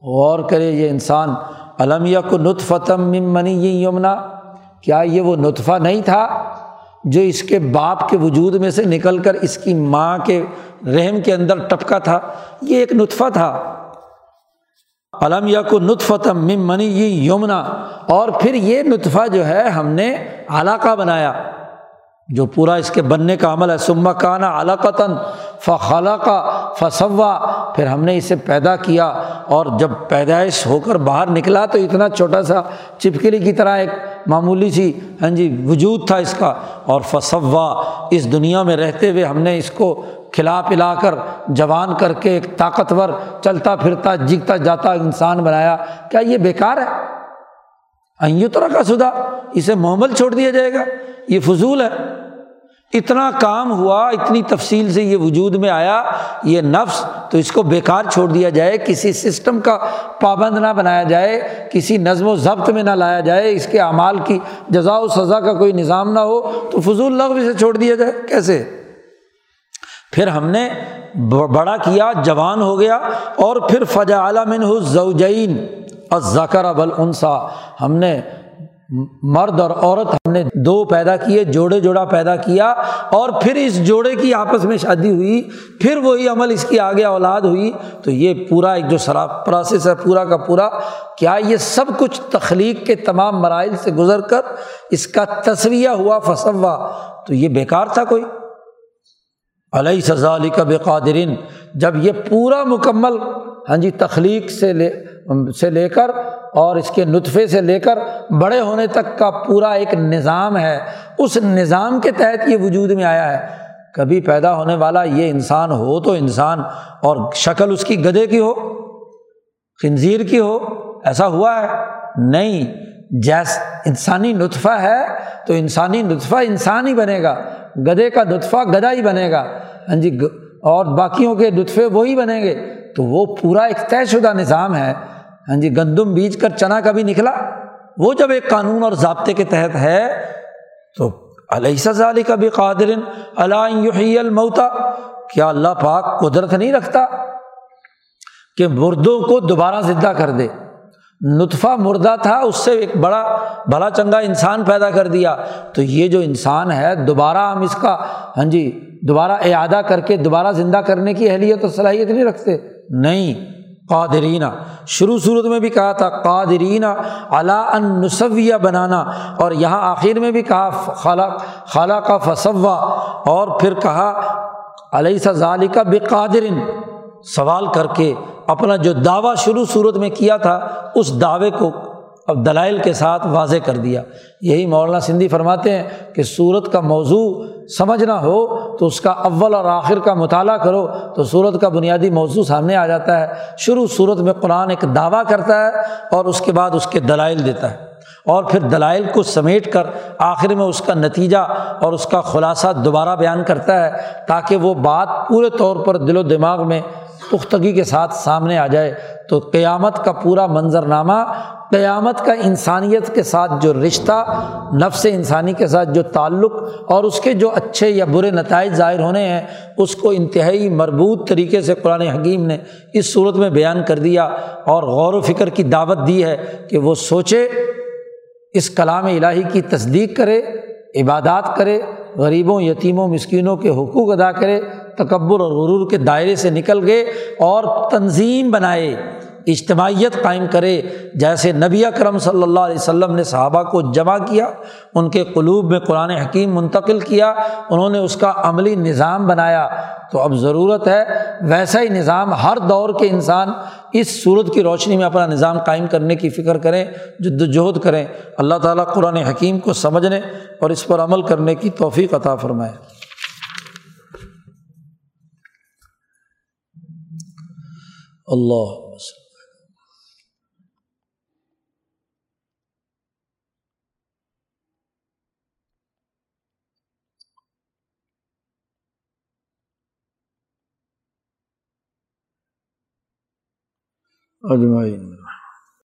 غور کرے یہ انسان علمیہ کو نطفتم منی یمنا کیا یہ وہ نطفہ نہیں تھا جو اس کے باپ کے وجود میں سے نکل کر اس کی ماں کے رحم کے اندر ٹپکا تھا؟ یہ ایک نطفہ تھا۔ علم یا کو نطفت مم منی یہ یمنا اور پھر یہ نطفہ جو ہے ہم نے علاقہ بنایا، جو پورا اس کے بننے کا عمل ہے۔ سما کانا علاقتاً فخلا کا فصوا پھر ہم نے اسے پیدا کیا اور جب پیدائش ہو کر باہر نکلا تو اتنا چھوٹا سا چپکلی کی طرح ایک معمولی سی ہاں جی وجود تھا اس کا اور فصوا اس دنیا میں رہتے ہوئے ہم نے اس کو کھلا پلا کر، جوان کر کے ایک طاقتور، چلتا پھرتا جگتا جاتا انسان بنایا۔ کیا یہ بیکار ہے؟ طرح کا سدا اسے محمل چھوڑ دیا جائے گا۔ یہ فضول ہے۔ اتنا کام ہوا، اتنی تفصیل سے یہ وجود میں آیا، یہ نفس تو اس کو بیکار چھوڑ دیا جائے، کسی سسٹم کا پابند نہ بنایا جائے، کسی نظم و ضبط میں نہ لایا جائے، اس کے اعمال کی جزا و سزا کا کوئی نظام نہ ہو، تو فضول لغو سے چھوڑ دیا جائے، کیسے؟ پھر ہم نے بڑا کیا، جوان ہو گیا، اور پھر فجا عالمن حسین اور ذکر ابل انسا ہم نے مرد اور عورت ہم نے دو پیدا کیے، جوڑے جوڑا پیدا کیا اور پھر اس جوڑے کی آپس میں شادی ہوئی، پھر وہی عمل اس کی آگے اولاد ہوئی۔ تو یہ پورا ایک جو سرا پروسیس ہے، پورا کا پورا، کیا یہ سب کچھ تخلیق کے تمام مراحل سے گزر کر اس کا تصویہ ہوا فسوا تو یہ بیکار تھا کوئی؟ علیہ سزا علی کا قادرین جب یہ پورا مکمل ہاں جی تخلیق سے لے سے لے کر اور اس کے نطفے سے لے کر بڑے ہونے تک کا پورا ایک نظام ہے۔ اس نظام کے تحت یہ وجود میں آیا ہے۔ کبھی پیدا ہونے والا یہ انسان ہو تو انسان، اور شکل اس کی گدے کی ہو، خنزیر کی ہو، ایسا ہوا ہے؟ نہیں۔ جیس انسانی نطفہ ہے تو انسانی نطفہ انسان ہی بنے گا۔ گدے کا نطفہ گدا ہی بنے گا۔ ہاں جی اور باقیوں کے نطفے وہی بنیں گے۔ تو وہ پورا ایک طے شدہ نظام ہے۔ ہاں جی گندم بیج کر چنا کا بھی نکلا۔ وہ جب ایک قانون اور ضابطے کے تحت ہے، تو علیہ علی کا بھی قادر اللہ الموتا کیا اللہ پاک قدرت نہیں رکھتا کہ مردوں کو دوبارہ زندہ کر دے؟ نطفہ مردہ تھا، اس سے ایک بڑا، بھلا چنگا انسان پیدا کر دیا۔ تو یہ جو انسان ہے، دوبارہ ہم اس کا ہاں جی دوبارہ اعادہ کر کے دوبارہ زندہ کرنے کی اہلیت اور صلاحیت نہیں رکھتے۔ نہیں۔ قادرینہ شروع صورت میں بھی کہا تھا قادرینہ علا نصویہ بنانا۔ اور یہاں آخر میں بھی کہا خالہ خالہ کا فصوا اور پھر کہا علیہ سزالی کا بے قادرن سوال کر کے اپنا جو دعویٰ شروع صورت میں کیا تھا، اس دعوے کو اب دلائل کے ساتھ واضح کر دیا۔ یہی مولانا سندھی فرماتے ہیں کہ صورت کا موضوع سمجھنا ہو تو اس کا اول اور آخر کا مطالعہ کرو تو صورت کا بنیادی موضوع سامنے آ جاتا ہے۔ شروع صورت میں قرآن ایک دعویٰ کرتا ہے اور اس کے بعد اس کے دلائل دیتا ہے۔ اور پھر دلائل کو سمیٹ کر آخر میں اس کا نتیجہ اور اس کا خلاصہ دوبارہ بیان کرتا ہے تاکہ وہ بات پورے طور پر دل و دماغ میں پختگی کے ساتھ سامنے آ جائے۔ تو قیامت کا پورا منظرنامہ قیامت کا انسانیت کے ساتھ جو رشتہ، نفس انسانی کے ساتھ جو تعلق اور اس کے جو اچھے یا برے نتائج ظاہر ہونے ہیں، اس کو انتہائی مربوط طریقے سے قرآن حکیم نے اس صورت میں بیان کر دیا اور غور و فکر کی دعوت دی ہے کہ وہ سوچے، اس کلام الہی کی تصدیق کرے، عبادات کرے، غریبوں، یتیموں، مسکینوں کے حقوق ادا کرے، تکبر اور غرور کے دائرے سے نکل گئے اور تنظیم بنائے۔ اجتماعیت قائم کرے، جیسے نبی اکرم صلی اللہ علیہ وسلم نے صحابہ کو جمع کیا، ان کے قلوب میں قرآن حکیم منتقل کیا، انہوں نے اس کا عملی نظام بنایا۔ تو اب ضرورت ہے ویسا ہی نظام ہر دور کے انسان اس صورت کی روشنی میں اپنا نظام قائم کرنے کی فکر کریں، جد وجہد کریں۔ اللہ تعالیٰ قرآن حکیم کو سمجھنے اور اس پر عمل کرنے کی توفیق عطا فرمائے۔ اللہ اجمعین۔